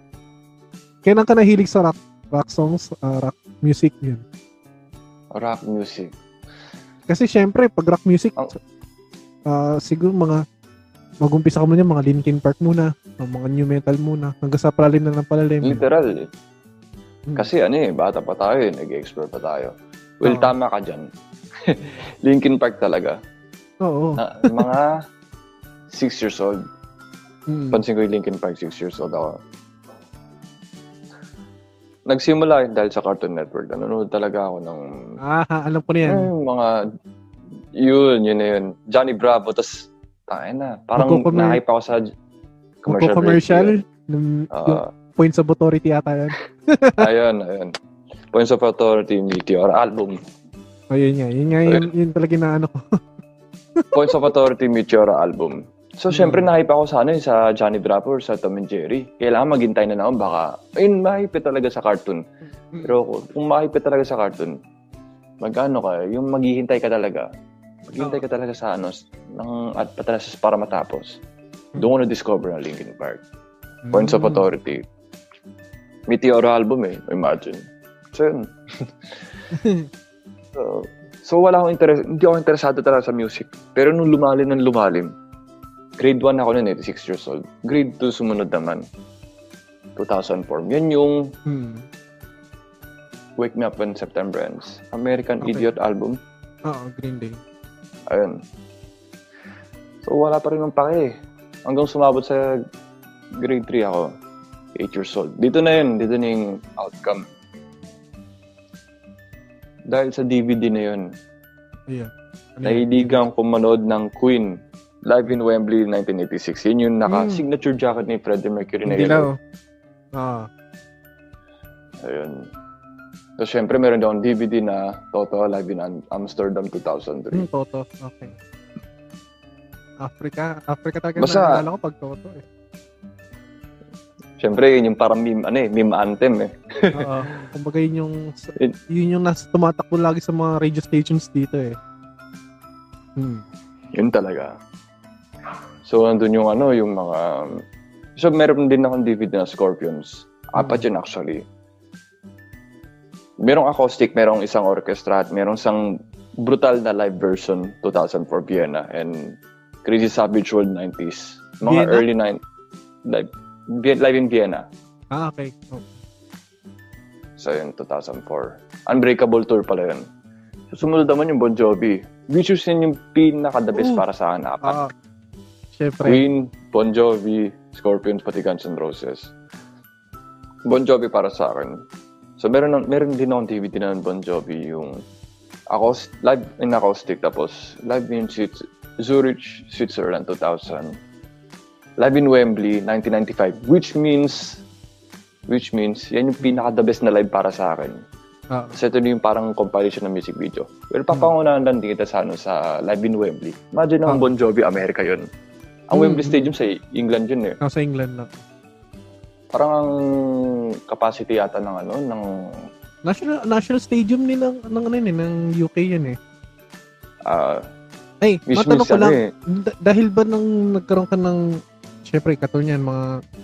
Kailan ka nahilig sa rock? Rock songs, ah, rock music yun. Rock music. Kasi syempre, pag rock music, Ang- ah siguro mga mag-umpisa ka muna mga Linkin Park muna, mga new metal muna, hanggang sa palalim na ng palalim. Literal eh. Hmm. Kasi ano eh, bata pa tayo eh, nag-explore pa tayo. Well, Oo. tama ka dyan. Linkin Park talaga. Oo. Na, mga 6 years old. Mm. Pansin ko yung Linkin Park, 6 years old ako. Nagsimula yun dahil sa Cartoon Network. Nanonood talaga ako ng Ah, alam ko na yan. eh, mga yun, yun na yun. Johnny Bravo, tas tayo na. Parang Magko-commer- nahype ako sa commercial. Commercial, ng, Ah, yung points of authority yata yan. ayun, ayun. Points of Authority Meteor album. Ayun nga, yun nga, yun, yun talaga na ano ko. Points of Authority Meteor album. So, Hmm. syempre, nahype ako sa ano, eh, sa Johnny Bravo or sa Tom and Jerry. Kailangan maghintay na naman, baka, ayun, mahype talaga sa cartoon. Pero kung- mahype talaga sa cartoon, magano ka, yung maghihintay ka talaga. Maghihintay ka talaga sa ano, ng, at patalas para matapos. Doon ko na-discover ang Linkin Park. Points of Mm. Authority. Meteor album eh, imagine. So, yun. so, so, wala akong interes, hindi ako interesado talaga sa music. Pero nung lumalim ng lumalim, grade 1 ako noon, 86 years old. Grade 2 sumunod naman. 2004. Yan yung Hmm. Wake Me Up When September Ends. American Okay. Idiot album. Oo, Green Day. Ayun. So, wala pa rin ng pake. Hanggang sumabot sa grade 3 ako. 8 years old. Dito na yun. Dito na yung outcome. Dahil sa DVD na yun, Ayan. Ano yun? nahiligan ko manood ng Queen live in Wembley 1986. Yun yung naka-signature jacket ni Freddie Mercury na Hindi yun. lang. Ah. Ayun. So, syempre, meron akong DVD na Toto Live in Am- Amsterdam 2003. Hmm, Toto. Okay. Africa. Africa talaga Basta- naalala ko pag Toto eh. Syempre, yun yung parang meme, ano eh, meme anthem eh. Oo. Kumbaga yun yung, yun yung nas, tumatakbo lagi sa mga radio stations dito eh. Hmm. Yun talaga. So, andun yung ano, yung mga... So, meron din akong DVD na Scorpions. Apat yun actually. Merong acoustic, merong isang orchestra, at merong isang brutal na live version 2004 Vienna and Crazy Savage World 90s. Mga Vienna? early 9 live, live in Vienna. Ah, okay. Oh. So, yun, 2004. Unbreakable Tour pala yun. So, sumunod naman yung Bon Jovi. Which is yun yung pinaka-the best Ooh. para sa akin. Apat. Ah, syempre. Queen, Bon Jovi, Scorpions, pati Guns N' Roses. Bon Jovi para sa akin. So, meron, meron din akong DVD na Bon Jovi, yung acoust, live in acoustic, tapos live in Swiss- Zurich, Switzerland, 2000. Live in Wembley, 1995, which means, which means, yan yung pinaka-the best na live para sa akin. Ah, Kasi ito yung parang compilation ng music video. Well, papangunahan lang din kita sa, ano, sa live in Wembley. Imagine ang Ah. Bon Jovi, Amerika yun. Ang Mm. Wembley Stadium sa England yun eh. nasa England na. Parang ang capacity yata ng ano, ng... National National Stadium nila ng ano yun eh, ng UK yun eh. ah Ay, which matanong ko ano lang, eh, da- dahil ba nang nagkaroon ka ng, syempre, katulad niyan, mga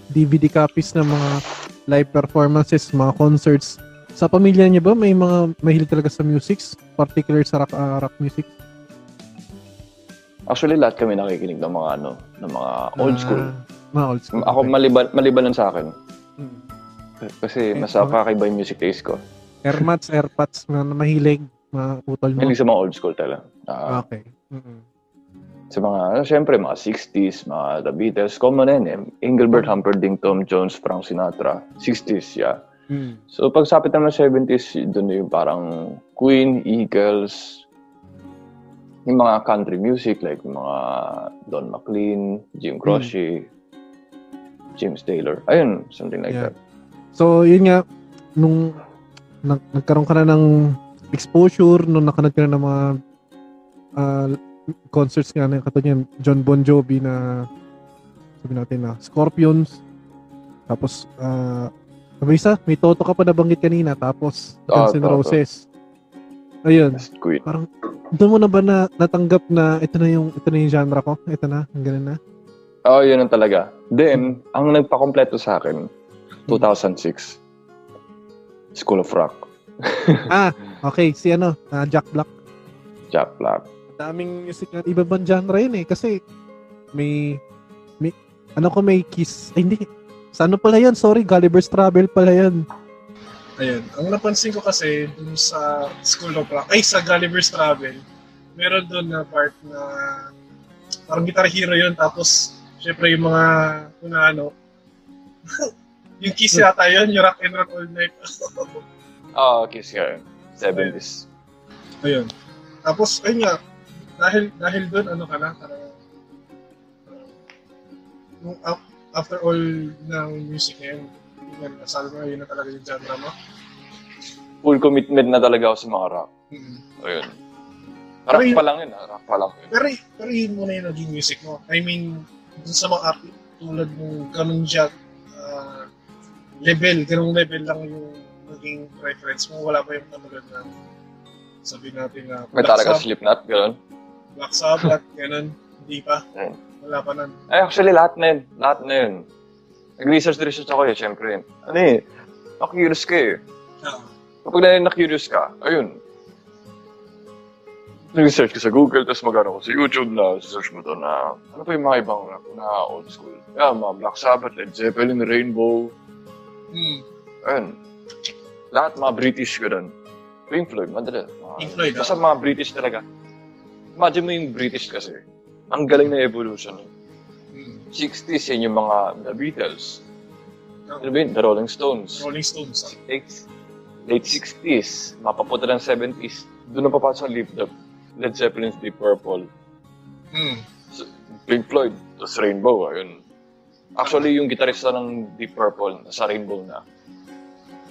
DVD copies ng mga live performances, mga concerts, sa pamilya niyo ba may mga mahilig talaga sa music, particular sa rock, ah, rock music? Actually lahat kami nakikinig ng mga ano, ng mga old Ah, school. mga old school. Ako okay. maliban, maliban lang sa akin. Hmm. Kasi mas okay. kakaiba yung music taste ko. Airmats, airpods, mga na mahilig, mga putol mo. Mahilig sa mga old school talaga. Ah, Okay. Mm-mm. Sa mga, ano, syempre, mga 60s, mga The Beatles, common na yun eh. Engelbert Humperdinck, Tom Jones, Frank Sinatra. 60s, yeah. Mm. So, pagsapit naman sa 70s, doon na yung parang Queen, Eagles, yung mga country music like mga Don McLean, Jim Croce, James Taylor. Ayun, something like Yeah. that. So, yun nga, nung nag- nagkaroon ka na ng exposure, nung nakanood ka na ng mga ah, concerts nga na katulad yan, John Bon Jovi na sabi natin na Scorpions, tapos uh, may isa, may Toto ka pa nabanggit kanina, tapos Ah, Guns N' Toto. Roses. Ayun, parang doon mo na ba na natanggap na ito na yung ito na yung genre ko? Ito na, ang ganun na. Oh, yun ang talaga. Then, ang nagpakompleto sa akin, 2006, School of Rock, ah, okay, si ano, ah, Jack Black. Jack Black. daming music na iba bang genre yun eh kasi may may ano ko may kiss ay hindi sa ano pala yun sorry Gulliver's Travel pala yun Ayun. Ang napansin ko kasi dun sa School of Rock, ay sa Gulliver's Travel, meron doon na part na parang guitar hero yun tapos syempre yung mga kung ano yung kiss yata yun, yung rock and roll all night. Ah, okay, sige. 70s. Ayun. Tapos, ayun nga, dahil, dahil doon, ano ka na, parang, nung af- after all ng music na yun, yun, sabi mo, yun na talaga yung genre mo. Full commitment na talaga ako sa mga rock. Mm. Ayun. Pero yun- pa lang yun, ah. rock pa lang yun. Pero, pero yun muna yung naging music mo. I mean, dun sa mga artist, tulad ng ganun siya, ah, level, ganung level lang yung naging reference mo. Wala pa yung namulan na sabi natin na May talaga Slipknot, gano'n. Black Sabbath, ganun. Hindi pa. Wala pa nun. Ay, actually, lahat na yun. Lahat na yun. Nag-research-research ako eh, syempre. Ano eh, na-curious ka eh. Ah, Kapag na na-curious ka, ayun. Nag-search ka sa Google, tapos mag-ano ko sa YouTube na search mo to na ano pa yung mga ibang rap na old school. Yeah, mga Black Sabbath, Led Zeppelin, Rainbow, hmm. ayun. Lahat mga British ko doon. Pink Floyd, madala. Mga, Pink Floyd, Basta mga British talaga. Imagine mo yung British kasi. Ang galing na evolution. Eh. Hmm. 60s, yan yung mga The Beatles. Ah, Ano ba yun? The Rolling Stones. Rolling Stones. ah. late, late 60s, mapapunta ng 70s, doon na papasok ang Led, Led Zeppelin's Deep Purple, Hmm. so, Pink Floyd, tapos Rainbow, ayun. Actually, yung gitarista ng Deep Purple, nasa Rainbow na.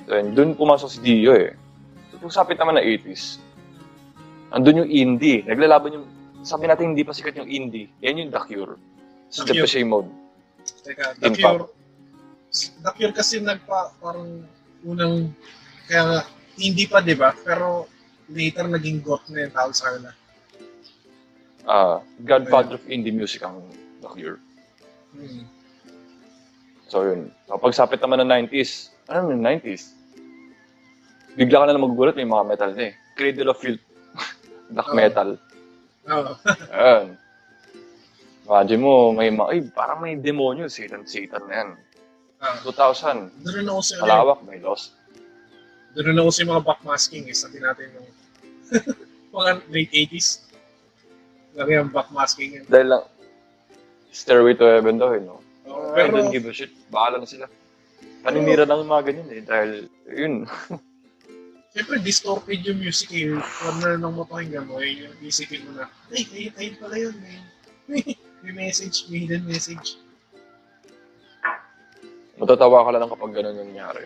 Then, doon pumasok si Dio eh. So, kung sapit naman na 80s, andun yung indie. Naglalaban yung, sabi natin hindi pa sikat yung indie. Yan yung The Cure. Sa The Cure. Depeche Mode. Teka, The Impact. Cure. The Cure kasi nagpa, parang unang, kaya nga, hindi pa, di ba? Pero later naging goth na yung tawag sa kanila. Ah, Godfather of Indie Music ang The Cure. Hmm. So yun. So, pagsapit naman ng 90s, ano yung 90s? Bigla ka na lang magugulat, may mga metal na eh. Cradle of Filth. Black Oo. metal. Oo. Ayan. Imagine mo, may mga, ay, parang may demonyo, Satan, Satan na yan. Ah, 2000, doon rin ako sa, ano, malawak, may lost. doon rin ako sa mga backmasking eh, sabi natin ng mga late 80s. Lagi ang backmasking yun. Dahil lang, Stairway to Heaven daw eh, no? Oo, I pero, don't give a shit. Bahala na sila. Paninira lang yung mga ganyan eh, dahil, yun. Siyempre, distorted yung music eh. Corner ng mapakinggan mo, eh, yung isipin mo na, ay, ayun, ayun pala yun. May, may, message, may hidden message. Matatawa ka lang kapag ganun yung nangyari.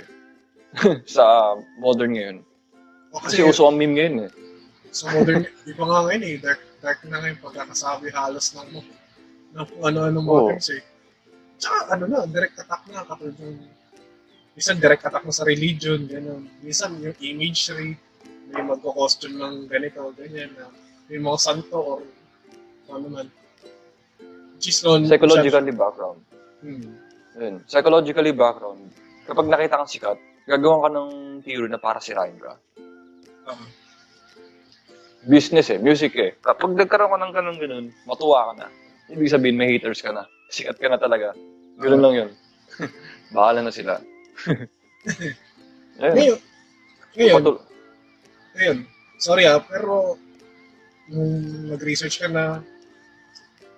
sa modern ngayon. O Kasi uso ang meme ngayon eh. sa modern, di pa nga ngayon eh, dark, dark na ngayon pagkakasabi halos ng, ng ano-ano modern eh. Tsaka ano na, direct attack na, katulad yung, minsan direct attack na sa religion, gano'n. Minsan yung imagery, may magko-costume ng ganito, ganyan, na may mga santo or ano man. Which is non- Psychologically background. Hmm. Yun. Psychologically background. Kapag nakita kang sikat, gagawan ka ng theory na para sirain ka. Ah. Business eh, music eh. Kapag nagkaroon ka ng ganun ganun, matuwa ka na. Ibig sabihin, may haters ka na. Sikat ka na talaga. Ganun lang yun. Bahala na sila. Ayun. Ngayon, ngayon, Patul- Ayun. Sorry ah, pero nung nag-research ka na,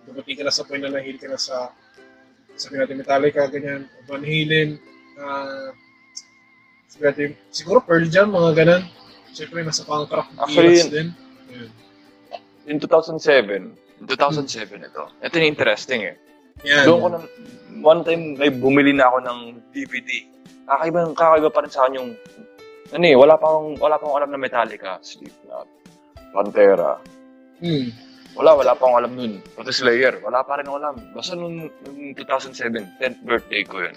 dumating ka na sa point na nahil ka na sa sabi natin Metallica, ganyan, Van Halen, ah sabi natin, siguro Pearl Jam, mga ganun. Siyempre, nasa pang craft Actually, eras din. Ayun. in 2007, in 2007 ito. Ito yung interesting eh. Yan. Doon ko na, one time, may bumili na ako ng DVD. Kakaiba, kakaiba pa rin sa akin yung, ano eh, wala pa akong, wala pa akong alam na Metallica, Slipknot, Pantera. Hmm. Wala, wala pa akong alam nun. Pati Slayer, wala pa rin akong alam. Basta nung, nung 2007, 10th birthday ko yun.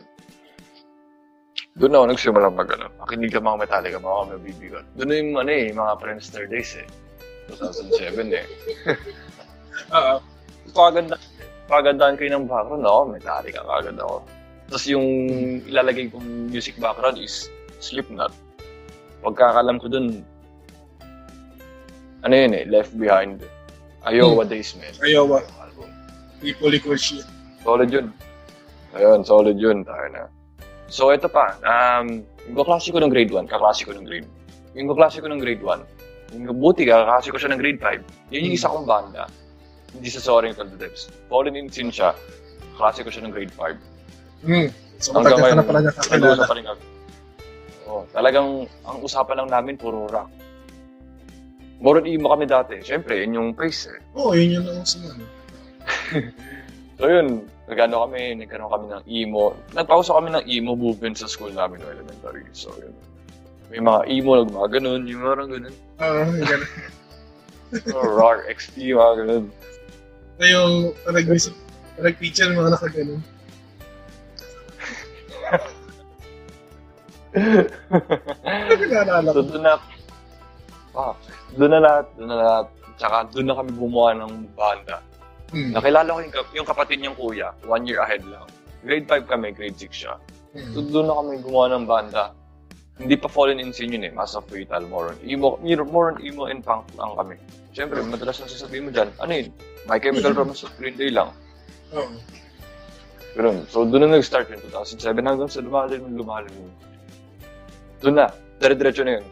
Doon ako nagsimula mag, ano, makinig ka mga Metallica, mga may bibigat. Doon na yung, ano eh, mga Friendster days eh. 2007 eh. Oo. Paganda, pagandaan ko yun ng background, ako, Metallica kagad ako. Tapos yung ilalagay kong music background is Slipknot. Pagkakalam ko dun, ano yun eh, Left Behind. Iowa Days, man. Iowa. Album. People equal shit. Solid yun. Ayun, solid yun. Tayo na. So, ito pa. Um, yung kaklase ko ng grade 1, kaklase ko ng grade. Yung kaklase ko ng grade 1, yung buti ka, kaklase ko siya ng grade 5. Yun yung isa kong banda. Hindi sa Soaring Till the Depths. Fallen in Sin siya. Kaklase ko siya ng grade 5. Hmm. So, Hanggang matagal ka na pala nag-uusap nakakilala. pa rin kami. Oh, talagang, ang usapan lang namin, puro rock. More on emo kami dati. Siyempre, yun yung face eh. Oo, oh, yun yung nauso na. no? So yun, nagano kami, nagkaroon kami ng emo. Nagpauso kami ng emo movement sa school namin no elementary. So yun. May mga emo, nag mga ganun, yung mga ganun. Oo, yung ganun. Rock, XP, mga ganun. Na yung, nag-visit, Nag-picture mga nakaganon. Ano naalala so ko? doon na, ah, doon na lahat, doon na lahat. Tsaka doon na kami gumawa ng banda. Hmm. Nakilala ko yung, yung kapatid niyang kuya, one year ahead lang. Grade 5 kami, grade 6 siya. So Hmm. doon na kami gumawa ng banda. Hindi pa fallen in scene yun eh, Mass of Fatal, more on emo, more on emo and punk lang kami. Siyempre, madalas na sasabihin mo dyan, ano yun, My Chemical Romance of Green Day lang. Oo. Ganun. So, doon na nag-start yun, 2007 hanggang sa lumalim, lumalim. Doon na, dire-diretso na yun.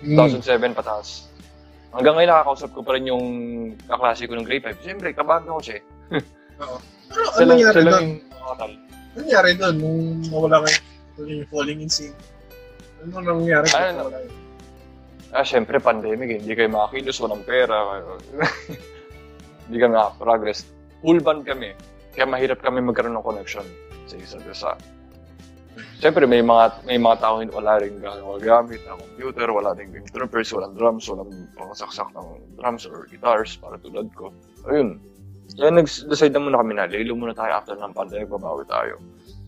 Hmm. 2007 pataas. Hanggang ngayon nakakausap ko pa rin yung kaklase ko ng grade 5. Siyempre, kabado ko siya eh. Oo. Pero ano Sila, nangyari sila doon? yung. Ano nangyari doon nung nawala kayo? Yung falling in sync. Ano nangyari kung Ano? nawala? Ah, syempre, pandemic eh. Hindi kayo makakilos, walang pera. Hindi kami makaka-progress. Full band kami. Kaya mahirap kami magkaroon ng connection sa isa't isa. Siyempre, may mga may mga tao hindi wala rin gamit na computer, wala rin troopers, walang drums, walang pangasaksak ng drums or guitars para tulad ko. Ayun. Kaya nag-decide na muna kami na, lilo muna tayo after ng pandemic, babawi tayo.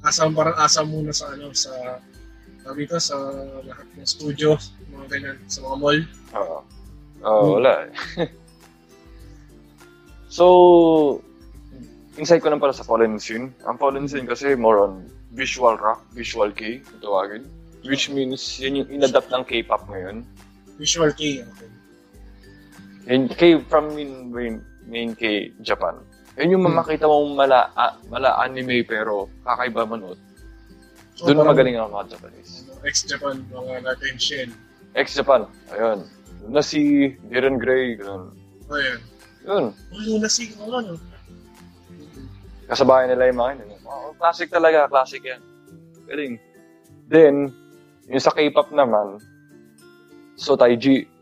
Asam, parang asam muna sa ano, sa sabi ko, sa lahat ng studio, mga ganyan, sa mga mall. Oo. Oo, Hmm. wala eh. so, insight ko lang pala sa Fallen Scene. Ang Fallen Scene kasi more on visual rock, visual K, kung tawagin. Which means, yun yung inadapt ng K-pop ngayon. Visual K. Okay. Yung K from main, main, main K, Japan. Yun yung Hmm. makita mong mala, ah, mala anime pero kakaiba manood. So, Doon magaling ang mga Japanese. ano, Ex-Japan, mga natin Shen. Ex-Japan, ayun. Doon na si Darren Gray, ganun. O yan. Yun. Oh, yung nasi, ano, ano. kasabayan nila yung mga yun. Oh, classic talaga, classic yan. Galing. Then, yung sa K-pop naman, so Taiji,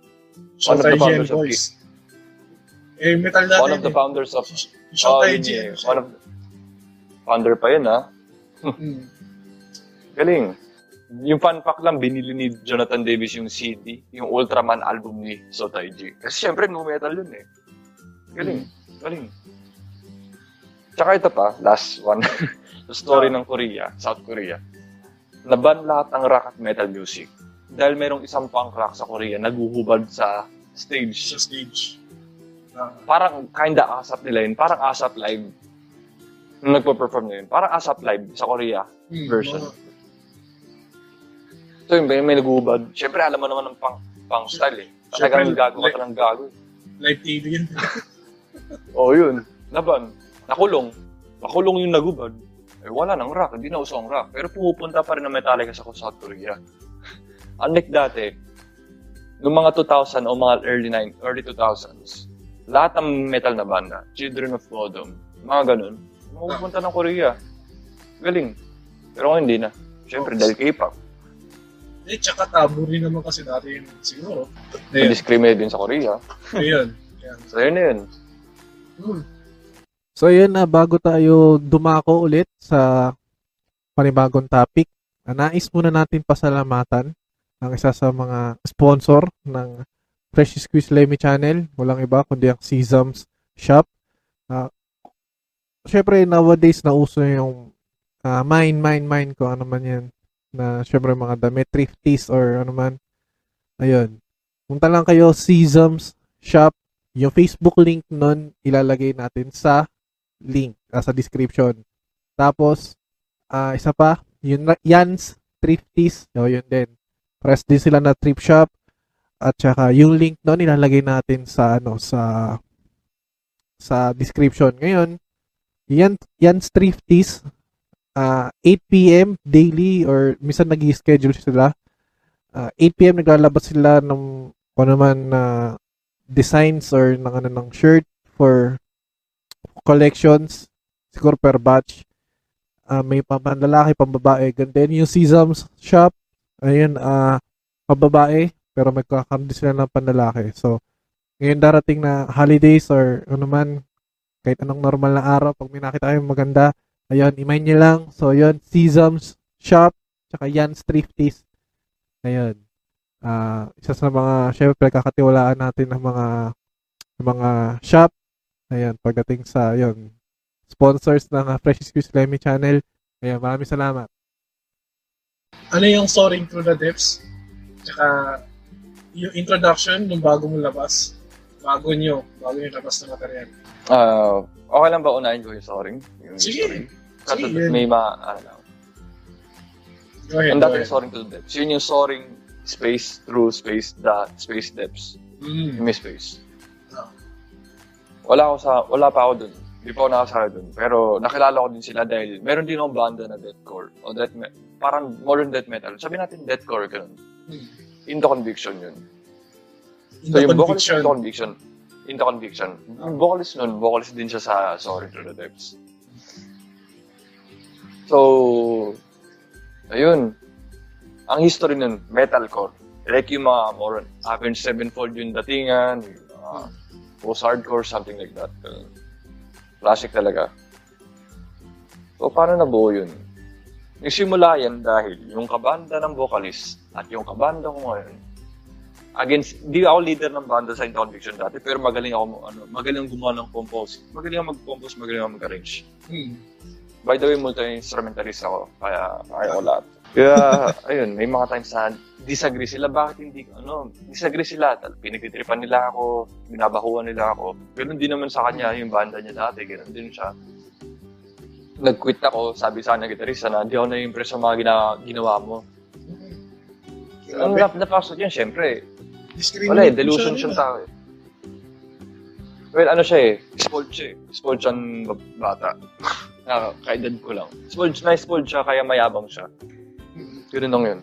So, One of the Taiji founders of Boys. Eh, metal natin. one of the eh. founders of, Yung oh, Taiji, yun eh, one of, founder pa yun ha. Hmm. Galing. Yung fun fact lang, binili ni Jonathan Davis yung CD, yung Ultraman album ni So Taiji. Kasi syempre, no metal yun eh. Galing. Galing. Tsaka ito pa, last one. the story ng Korea, South Korea. Naban lahat ng rock at metal music. Dahil merong isang punk rock sa Korea naguhubad sa stage. Sa stage. Parang kinda ASAP nila yun. Parang ASAP live. Nung nagpo-perform na yun. Parang ASAP live sa Korea. hmm, Version. mga- So yun, may, may naguhubad. Siyempre, alam mo naman ng punk, punk style eh. Talagang gago ka talagang gago. live TV yun. Oo, yun. Laban. Nakulong. Nakulong yung nagubad. Eh, wala nang rock. Hindi na uso ang rock. Pero pumupunta pa rin ng Metallica sa South Korea. Unlike dati, noong mga 2000 o mga early 9, early 2000s, lahat ng metal na banda, Children of Bodom, mga ganun, pupunta ng Korea. Galing. Pero hindi na. Siyempre, dahil K-pop. Eh, tsaka tabu rin naman kasi dati yun, siguro. Ayun. Na-discriminate din sa Korea. Ayun. Yan. So, yun na yun. Hmm. So yun na bago tayo dumako ulit sa panibagong topic, ah, nais muna natin pasalamatan ang isa sa mga sponsor ng Fresh Squeeze Lemmy Channel. Walang iba kundi ang Sesams Shop. Uh, Siyempre nowadays nauso yung ah, mine, mine, mine kung ano man yan. Na syempre mga damit, thrifties or ano man. Ayun. Punta lang kayo Sesams Shop. Yung Facebook link nun ilalagay natin sa link ah, sa description. Tapos, ah isa pa, yun, Yan's Thrifties, o yun din. Press din sila na thrift shop. At saka, yung link doon ilalagay natin sa, ano, sa, sa description. Ngayon, yan, Yan's Thrifties, ah 8 p.m. daily or minsan nag schedule sila. Ah, 8 p.m. naglalabas sila ng kung ano man na designs or ng ano ng shirt for collections siguro per batch Ah, may pambalalaki, pambabae. And then yung Sesams shop, ayun, ah pambabae, pero magkakaroon sila ng panlalaki. So, ngayon darating na holidays or ano man, kahit anong normal na araw, pag may nakita kayong maganda, ayun, imayin nyo lang. So, yun, Sesams shop, tsaka Jan's Thrifties. Ayun. Ah, isa sa mga, syempre, kakatiwalaan natin ng mga ng mga shop. Ayun, pagdating sa, yun, sponsors ng uh, Fresh Excuse Lemmy channel. Kaya maraming salamat. Ano yung Soaring Through the Depths? Tsaka yung introduction ng bago mong labas. Bago nyo, bago yung labas na material. Ah, okay lang ba unahin ko yung soaring? Yung Sige. story? Kasi Sige. may ma, ano lang. Go ahead, Ang go dati ahead. soaring to the depths. Yun yung soaring space through space dot space depths. Mm. May space. Wala ako sa, wala pa ako dun. Hindi pa ako nakasara dun. Pero nakilala ko din sila dahil meron din akong banda na deathcore. O death me- parang modern death metal. Sabi natin deathcore, ganun. Mm. Into Conviction yun. In So yung vocalist Into Conviction, Into Conviction, yung vocalist nun, vocalist din siya sa Sorry to the Depths. So, ayun. Ang history nun, metalcore. Like yung mga more Avenged Sevenfold yung datingan, yung mga post-hardcore, something like that. Classic talaga. So, paano nabuo yun? Nagsimula yan dahil yung kabanda ng vocalist at yung kabanda ko ngayon, against, di ako leader ng banda sa Conviction dati, pero magaling ako, ano, magaling gumawa ng compose. Magaling ako mag-compose, magaling ako mag-arrange. Mm. By the way, multi-instrumentalist ako, kaya kaya ko lahat. Kaya, ayun, may mga times na disagree sila. Bakit hindi, ano, disagree sila. Pinagtitripan nila ako, binabahuan nila ako. Ganun din naman sa kanya, yung banda niya dati, ganun din siya. Nag-quit ako, sabi sa kanya gitarista na, hindi ako na-impress sa mga gina- ginawa mo. Ang Grabe. nap napasok yan, syempre, wala eh, delusion siya, tao eh. Well, ano siya eh, spoiled siya eh. Spoiled siyang bata. Ah, kaedad ko lang. Spoiled, na-spoiled siya kaya mayabang siya. Yun lang yun.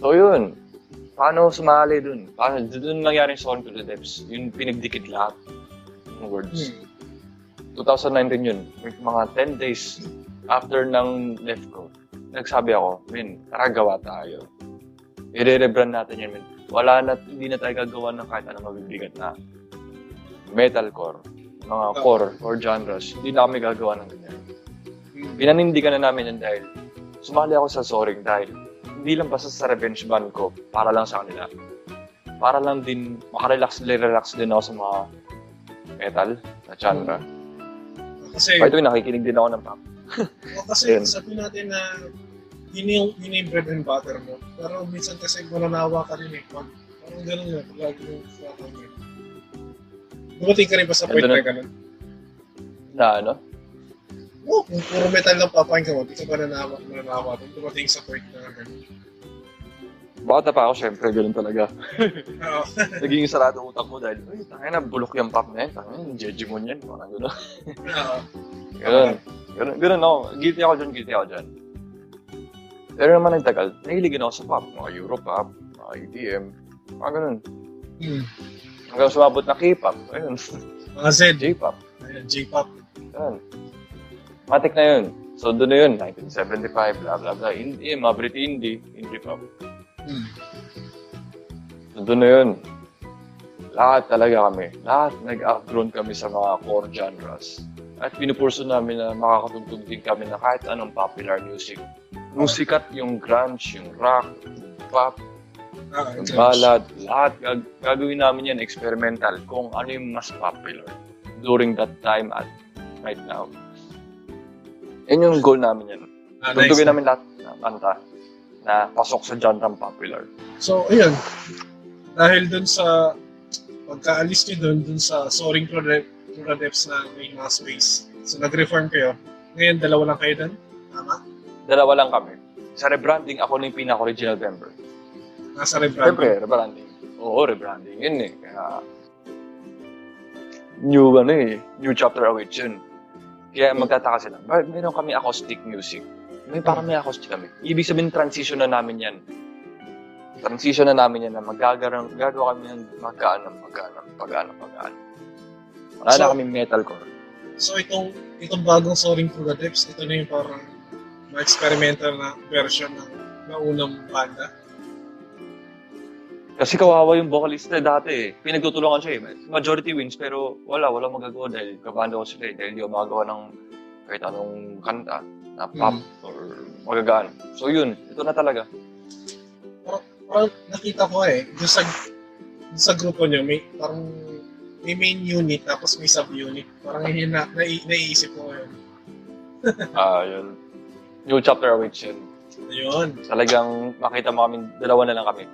So yun, paano sumali dun? Paano, dun nangyari yung Song to the Depths. Yun pinagdikit lahat ng words. Mm. 2019 yun. Mga 10 days after ng left ko, nagsabi ako, Min, tara gawa tayo. I-rebrand natin yan, Min. Wala na, hindi na tayo gagawa ng kahit anong mabibigat na metalcore, mga core or genres. Hindi na kami gagawa ng ganyan. Pinanindigan na namin yan dahil sumali ako sa Soaring dahil hindi lang basta sa revenge band ko para lang sa kanila. Para lang din, makarelax, relax din ako sa mga metal na genre. Kasi, By the way, nakikinig din ako ng pop. o kasi Ayun. sabi natin na yun yung, yun yung bread and butter mo. Pero minsan kasi mananawa ka rin eh. Parang ganun nga, lagi yung flatang mo. Dumating ka rin ba sa point na na- ganun? Na ano? Oo, kung puro metal lang papakinggan mo, di ka ba nanawa, mananawa kung dumating sa point na ganun. Bata pa ako, syempre, ganun talaga. Oo. Naging sarado utak mo dahil, ay, tangin na, bulok yung pop na yan. Tangin na, Jejimon yan. Parang gano'n. Oo. Ganun. Ganun, ganun ako. Guilty ako dyan, guilty ako dyan. Pero naman nagtagal, nahiligin ako sa pop. Mga Europop, mga EDM, mga ganun. Hmm. Hanggang sumabot na K-pop. Ayun, Mga Z, J-pop. ayun, J-pop. Ayun. Matik na yun. So, doon na yun, 1975, blah, blah, blah. Indie, mga Brit indie, indie pop. Hmm. So, doon na yun. Lahat talaga kami. Lahat nag-outgrown kami sa mga core genres. At pinupurso namin na makakatugtog din kami na kahit anong popular music. Nung sikat yung grunge, yung rock, yung pop, Ah, yung ballad, lahat gag- gagawin namin yan experimental kung ano yung mas popular during that time at right now. Yan yung goal namin yan. Ah, nice. Tugtugin namin lahat na kanta na pasok sa genre popular. So, ayun. Dahil dun sa pagkaalis nyo dun, dun sa Soaring Depths na may mga space. So, nag-reform kayo. Ngayon, dalawa lang kayo dun. Tama? Dalawa lang kami. Sa rebranding, ako na yung pinaka-original member. Nasa rebrand. Siyempre, rebranding. Oo, rebranding. Yun eh. Kaya, new, ano eh, new chapter awaits yun. Kaya magtataka sila, bakit meron kami acoustic music? May parang may acoustic kami. Ibig sabihin, transition na namin yan. Transition na namin yan na magagarang, gagawa kami ng magkaan, magkaan, pagkaan, pagkaan. Wala na So- kami metalcore. So, itong, itong bagong Soaring Through the Depths, ito na yung parang ma-experimental na version ng naunang banda. Kasi kawawa yung vocalista dati eh. Pinagtutulungan siya eh. Majority wins pero wala, wala magagawa dahil kabanda ko sila eh. Dahil di ako makagawa ng kahit anong kanta na pop Mm. or magagaan. So yun, ito na talaga. Parang nakita ko eh, doon sa, doon sa grupo nyo, may parang may main unit tapos may sub-unit. Parang yun na, na, naiisip ko ngayon. Ah, yun. New chapter awaits yun. Ayun. Talagang makita mo kami, dalawa na lang kami.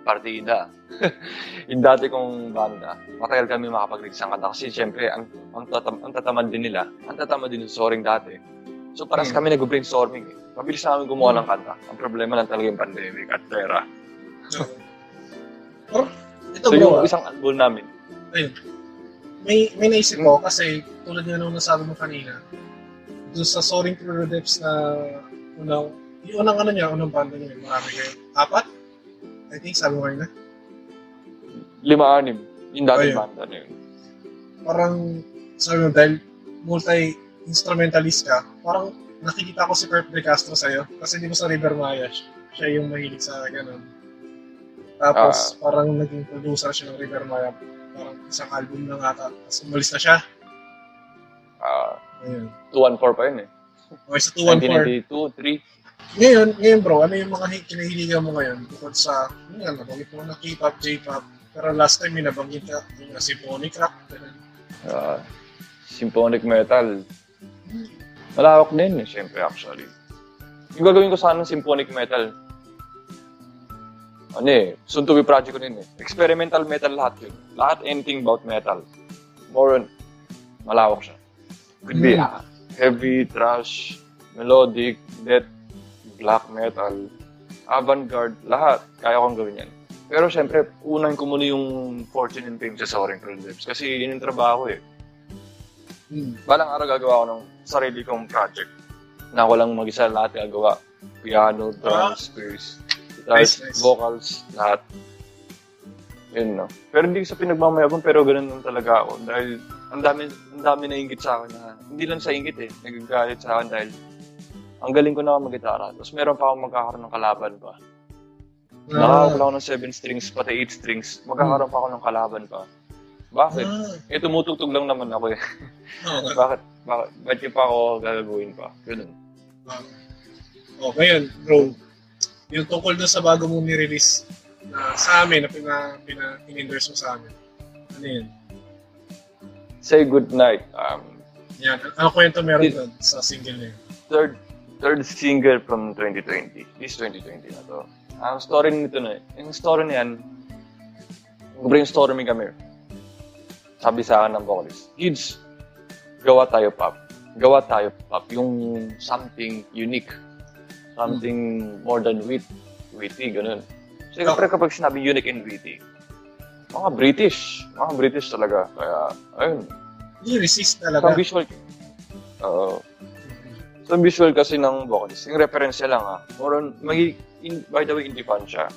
Partida. yung dati kong banda, matagal kami makapag-release ng kanta kasi syempre, ang, ang, tatam, ang tatamad din nila, ang tatamad din ng soaring dati. So paras Hmm. kami nag-brainstorming eh. Mabilis namin gumawa ng kanta. Ang problema lang talaga yung pandemic at pera. Pero, ito So bro, yung ah, isang album namin, may, may naisip ko kasi tulad nga nung nasabi mo kanina, doon sa Soaring Through the Depths na unang, yung unang ano niya, unang banda niya, marami kayo. Apat? I think sabi mo kanina. lima-anim. Yung dating Ayun. banda na yun. Parang, sabi mo, dahil multi-instrumentalist ka, parang nakikita ko si Perp De Castro sa'yo. Kasi di mo sa River Maya, siya- yung mahilig sa ganun. Tapos, parang naging producer siya ng River Maya. Parang isang album lang ata. Tapos umalis na siya. Ah, Ayun. 214 pa yun eh. Okay, sa 214. 1992, 3. Ngayon, ngayon bro, ano yung mga hi- kinahiligan mo ngayon? Bukod sa, yun nga, nabanggit mo na K-pop, J-pop. Pero last time, may nabanggit ka, yung na symphonic rock. ganun. Ah, symphonic metal. Malawak din eh, syempre actually. Yung gagawin ko sana ng symphonic metal, ano eh, soon to be project ko din eh. Experimental metal lahat yun. Lahat anything about metal. More on, malawak siya. Could be ah, heavy, thrash, melodic, death, black metal, avant-garde, lahat. Kaya kong gawin yan. Pero syempre, unahin ko muna yung fortune and fame sa Soaring Projects. Kasi yun yung trabaho eh. Hmm. Balang araw gagawa ko ng sarili kong project na ako lang mag-isa lahat gagawa. Piano, drums, bass, guitars, Nice, nice. vocals, lahat. Yun, no? Pero hindi sa pinagmamayabang, pero ganun lang talaga ako. Dahil ang dami, ang dami na ingit sa akin na, hindi lang sa ingit eh, nagagalit sa akin dahil ang galing ko na ako mag-gitara. Tapos meron pa akong magkakaroon ng kalaban pa. Ah, Nakakapala ako ng 7 strings, pati 8 strings. Magkakaroon pa ako ng kalaban pa. Bakit? ah, Eh, tumutugtog lang naman ako eh. Bakit? Bakit? Ba't yung pa ako gagawin pa? Ganun. Ah. Oh, ngayon, bro, yung tungkol dun sa bago mong ni-release na sa amin, na pina, pina, in-endorse mo sa amin. Ano yun? Say good night. Um, Yan. Ano kwento meron doon sa single na yun? third third single from 2020. This 2020 na to. Ang story nito na, yung story na yan, brainstorming kami. Sabi sa akin ng vocalist, Kids, gawa tayo pop. Gawa tayo pop. Yung something unique. Something more than wit, witty, ganun. So, kapag, kapag sinabi unique and witty, mga British. Mga British talaga. Kaya, ayun. Hindi, resist Sa talaga. visual, Oo. Sa visual kasi ng vocalist, yung reference niya lang ha. More on, magi, in, by the way, indie fan siya.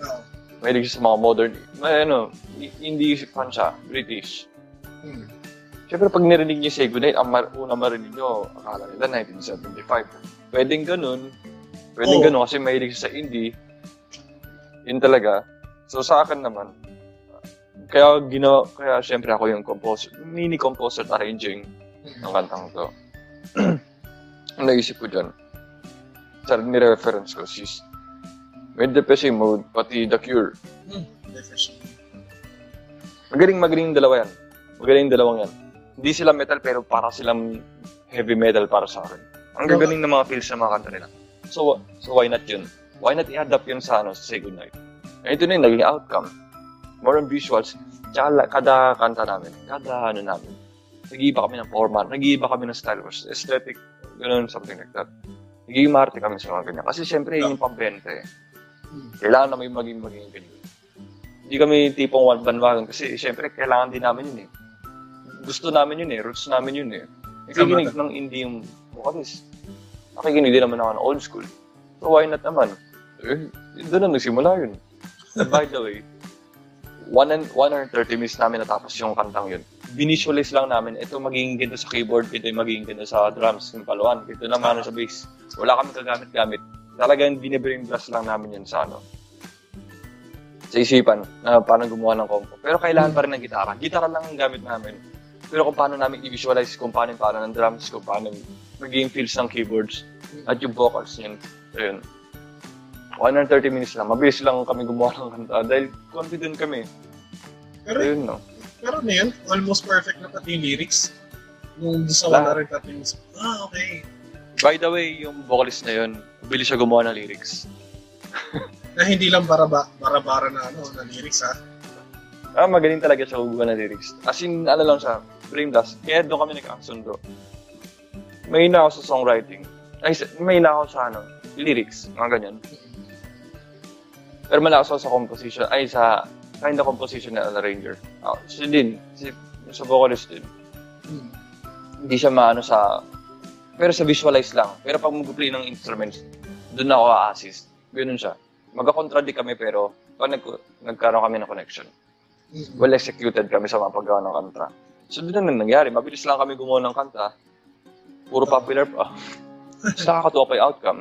Oo. Mahilig siya sa mga modern, may ano, i- indie fan siya, British. Hmm. Siyempre, pag narinig niyo Say Goodnight, ang mar- una marinig niyo, akala nila 1975. Pwedeng ganun. Pwedeng Oo. ganun kasi mahilig siya sa indie. Yun talaga. So, sa akin naman, kaya ginawa, kaya siyempre ako yung composer, mini composer arranging ng kantang to. Ang naisip ko dyan, sa ni-reference ko, sis, Med Depressive Mode, pati The Cure. Hmm. Depression. Magaling magaling yung dalawa yan. Magaling yung dalawang yan. Hindi sila metal pero para silang heavy metal para sa akin. Ang gagaling ng mga feels ng mga kanta nila. So, so why not yun? Why not i-adapt yun sa, ano, sa Say Goodnight? And ito na yung naging outcome. More on visuals. Tsaka kada kanta namin, kada ano namin, nag-iiba kami ng format, nag-iiba kami ng style, aesthetic, ganun, something like that. Nagiging marte kami sa mga ganyan. Kasi syempre, yun yung pambenta eh. Hmm. Kailangan namin maging maging ganyan. Hindi kami tipong one bandwagon kasi syempre kailangan din namin yun eh. Gusto namin yun eh, roots namin yun eh. Nakikinig ng indie yung vocalist. Nakikinig din naman ako ng old school. So why not naman? Eh, doon na nagsimula yun. And by the way, one and, one and 30 minutes namin natapos yung kantang yun. Binisualize lang namin, ito magiging ganito sa keyboard, ito yung magiging ganito sa drums, yung paluan, ito naman sa bass. Wala kami kagamit-gamit. Talagang binibrain blast lang namin yun sa ano, sa isipan na paano gumawa ng compo. Pero kailangan pa rin ng gitara. Gitara lang ang gamit namin. Pero kung paano namin i-visualize, kung paano yung paano ng drums, kung paano magiging feels ng keyboards, at yung vocals, yun. Ayun. 130 minutes lang. Mabilis lang kami gumawa ng kanta dahil confident kami. Pero, Ayun, no? Pero ano yun, almost perfect na pati yung lyrics. Nung sa wala rin natin, ah, okay. By the way, yung vocalist na yun, bilis siya gumawa ng lyrics. Na hindi lang baraba, bara-bara na ano, na lyrics ha. Ah, magaling talaga siya gumawa ng lyrics. As in, ano lang siya, Flame Dust. Kaya doon kami nagkakasundo. May na ako sa songwriting. Ay, may na ako sa ano, lyrics, mga ganyan. Pero malakas ako sa composition, ay sa kind of composition na arranger. Ah, siya din, si, sa vocalist din. Hmm. Hindi siya maano sa, pero sa visualize lang. Pero pag mag-play ng instruments, doon ako a-assist. Ganun siya. Magka-contradict kami pero pag nag nagkaroon kami ng connection Mm. well executed kami sa mga paggawa ng kanta. So, doon na nangyari. Mabilis lang kami gumawa ng kanta. Puro popular pa. Tapos nakakatuwa pa yung outcome.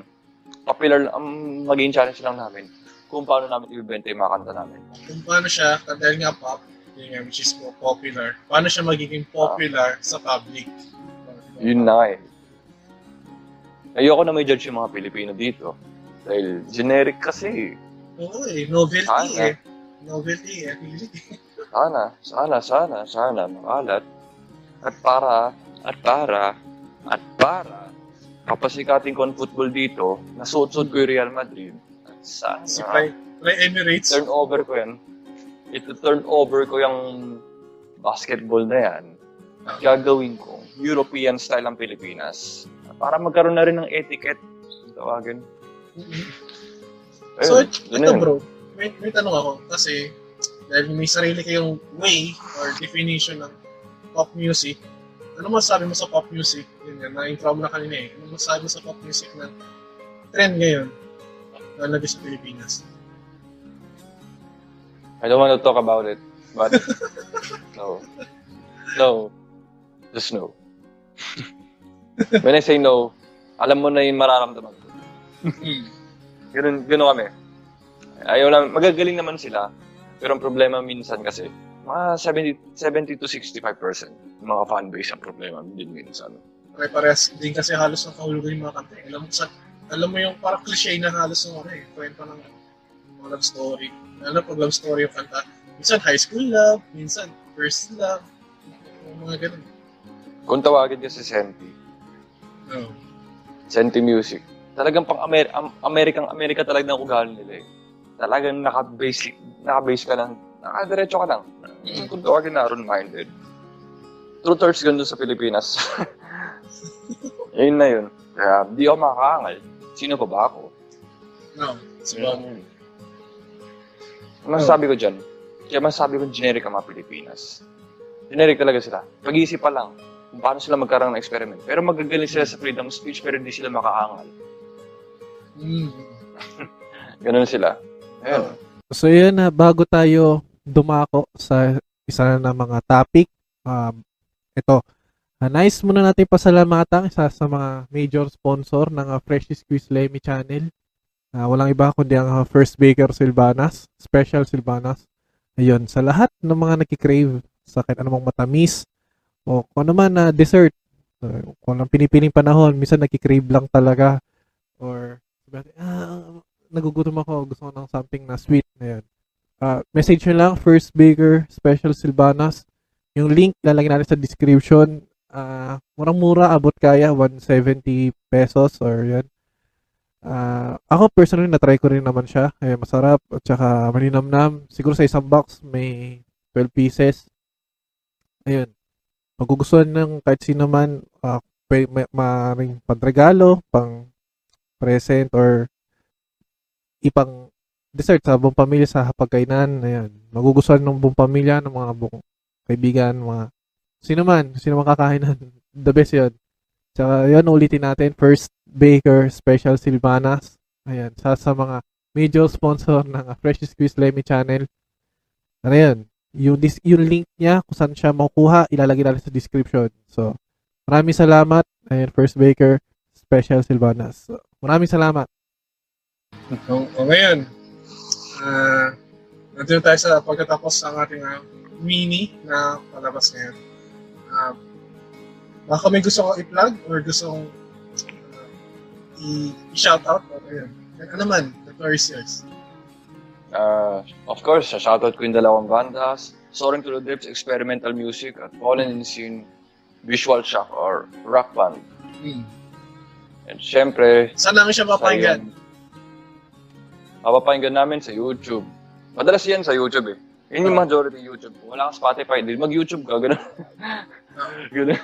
Popular, ang magiging challenge lang namin kung paano namin ibibenta yung mga kanta namin. Kung paano siya, dahil nga pop, yun nga, which is po- popular, paano siya magiging popular sa public. Yun na eh. Ayoko na may judge yung mga Pilipino dito. Dahil generic kasi. Oo eh, novelty Sana. eh. Novelty eh. Sana, sana, sana, sana makalat. At para, at para, at para, kapasikatin ko ang football dito, nasuot-suot ko yung Real Madrid. Sana, Si Fly, Fly Emirates, turn over ko yan. Ito turn over ko yung basketball na yan. At gagawin ko, European style ang Pilipinas. Para magkaroon na rin ng etiquette. Tawagin. So, Ayun, yun na ito yun. bro, may, may tanong ako kasi dahil may sarili kayong way or definition ng pop music, ano masasabi mo sa pop music? Yun nga, na-intro mo na kanina eh. Ano masasabi mo sa pop music na trend ngayon lalagay sa Pilipinas? I don't want to talk about it, but no. No. Just no. When I say no, alam mo na yung mararamdaman ko. Ganun, ganun kami. Ayaw lang, magagaling naman sila. Pero ang problema minsan kasi, mga 70, 70 to 65% ng mga fanbase ang problema din minsan. Pare-parehas din kasi halos ang kahulugan yung mga kanta. Alam mo, sa, alam mo yung parang cliche na halos ng ano eh, kwento ng mga love story. Lalo pag love story yung kanta. Minsan high school love, minsan first love, mga ganun. Kung tawagin kasi Senti, Oh. Senti Music, talagang pang Amer am- Amerikang Amerika talaga ang ugali nila eh. Talagang naka-base, naka-base ka lang, nakadiretso ka lang. Kung tawagin na minded True thirds ganda sa Pilipinas. yun na yun. Kaya di ako makakaangal. Sino pa ba ako? No, si Bob. Mm. Ano masasabi ko dyan? Kaya masasabi ko generic ang mga Pilipinas. Generic talaga sila. Pag-iisip pa lang kung paano sila magkaroon ng experiment. Pero magagaling sila sa freedom of speech pero hindi sila makaangal. Mm. Ganun sila. Ayun. So yun na bago tayo dumako sa isa na ng mga topic, um, ito, uh, nice muna natin pasalamatan isa sa mga major sponsor ng uh, Fresh Squeeze Lemmy Channel. Ah, walang iba kundi ang uh, First Baker Silvanas, Special Silvanas. Ayun, sa lahat ng mga nakikrave sa kahit anumang matamis o kung ano man na dessert, uh, kung anong pinipiling panahon, minsan nakikrave lang talaga or ah, nagugutom ako, gusto ko ng something na sweet na yan. Ah, message nyo lang, First Baker, Special Silvanas. Yung link, lalagyan natin sa description. Ah, murang-mura, abot kaya, 170 pesos or yan. Ah, ako personally, na-try ko rin naman siya. Eh, masarap, at saka malinamnam. Siguro sa isang box, may 12 pieces. Ayun. Magugustuhan ng kahit sino man, ah, pwede, may, maaaring pangregalo, pang present, or ipang dessert sa buong pamilya sa pagkainan. Ayan. Magugustuhan ng buong pamilya, ng mga buong kaibigan, mga sino man, sino man kakainan. The best yun. Tsaka yun, ulitin natin. First Baker Special Silvanas. Ayan. Sa, sa mga major sponsor ng uh, Fresh Squeeze Lemmy Channel. Ano yan? Yung, dis, yung link niya, kung saan siya makukuha, ilalagay natin sa description. So, maraming salamat. Ayan, First Baker Special Silvanas. So, maraming salamat. O, o ngayon, ah nandito tayo sa pagkatapos ng ating ah, mini na palabas ngayon. Ah, baka may gusto ko i-plug or gusto kong ah, i- i-shoutout. O, ayun. Ano naman, the floor is yours. Uh, of course, shoutout ko yung dalawang bandas. Soaring to the Depths Experimental Music at Fallen in Scene Visual Shock or Rock Band. Hmm. And syempre, Saan namin siya mapakinggan? Sayang. Mapapakinggan namin sa YouTube. Madalas yan sa YouTube eh. Yun yung Oh. majority YouTube. Wala kang Spotify, di mag-YouTube ka. Ganun. ganun.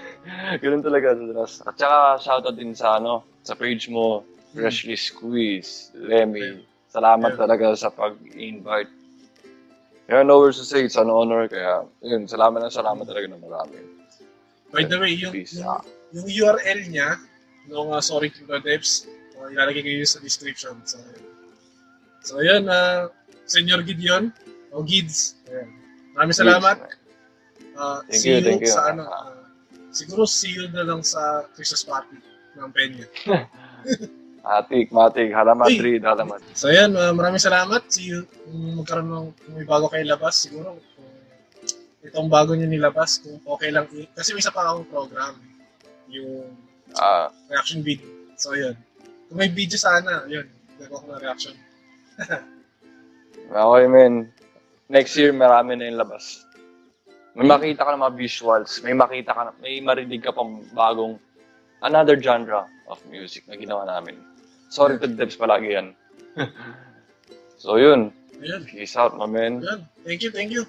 ganun talaga. madalas. At saka shoutout din sa ano, sa page mo, Freshly Squeeze, Lemmy. Salamat Yeah. talaga sa pag-invite. Kaya no words to say, it's an honor. Kaya, yun, salamat na salamat talaga ng marami. By the way, yung, Peace. yung, yung URL niya, nung uh, Sorry to the Devs, uh, ilalagay ko yun sa description. So, so yun, uh, Senyor Gideon, o Gids, ayan. maraming salamat. Uh, Thank you, thank you. sa ano, uh, siguro you na lang sa Christmas party ng Peña. Atik, matik, halamat, Uy. read, halamat. So ayan, uh, maraming salamat. See you. Kung magkaroon ng kung may bago kayo labas, siguro kung itong bago nyo nilabas, kung okay lang. Kasi may isa pa akong program. Yung Ah, reaction video. So yun. Kung may video sana, yun. Gagawa ko ng reaction. Okay, men. Next year, marami na yung labas. May makita ka ng mga visuals, may makita ka, na, may marinig ka pang bagong another genre of music na ginawa namin. Sorry to the depths palagi yan. so yun, Ayun. peace out, my men. Ayun. Thank you, thank you.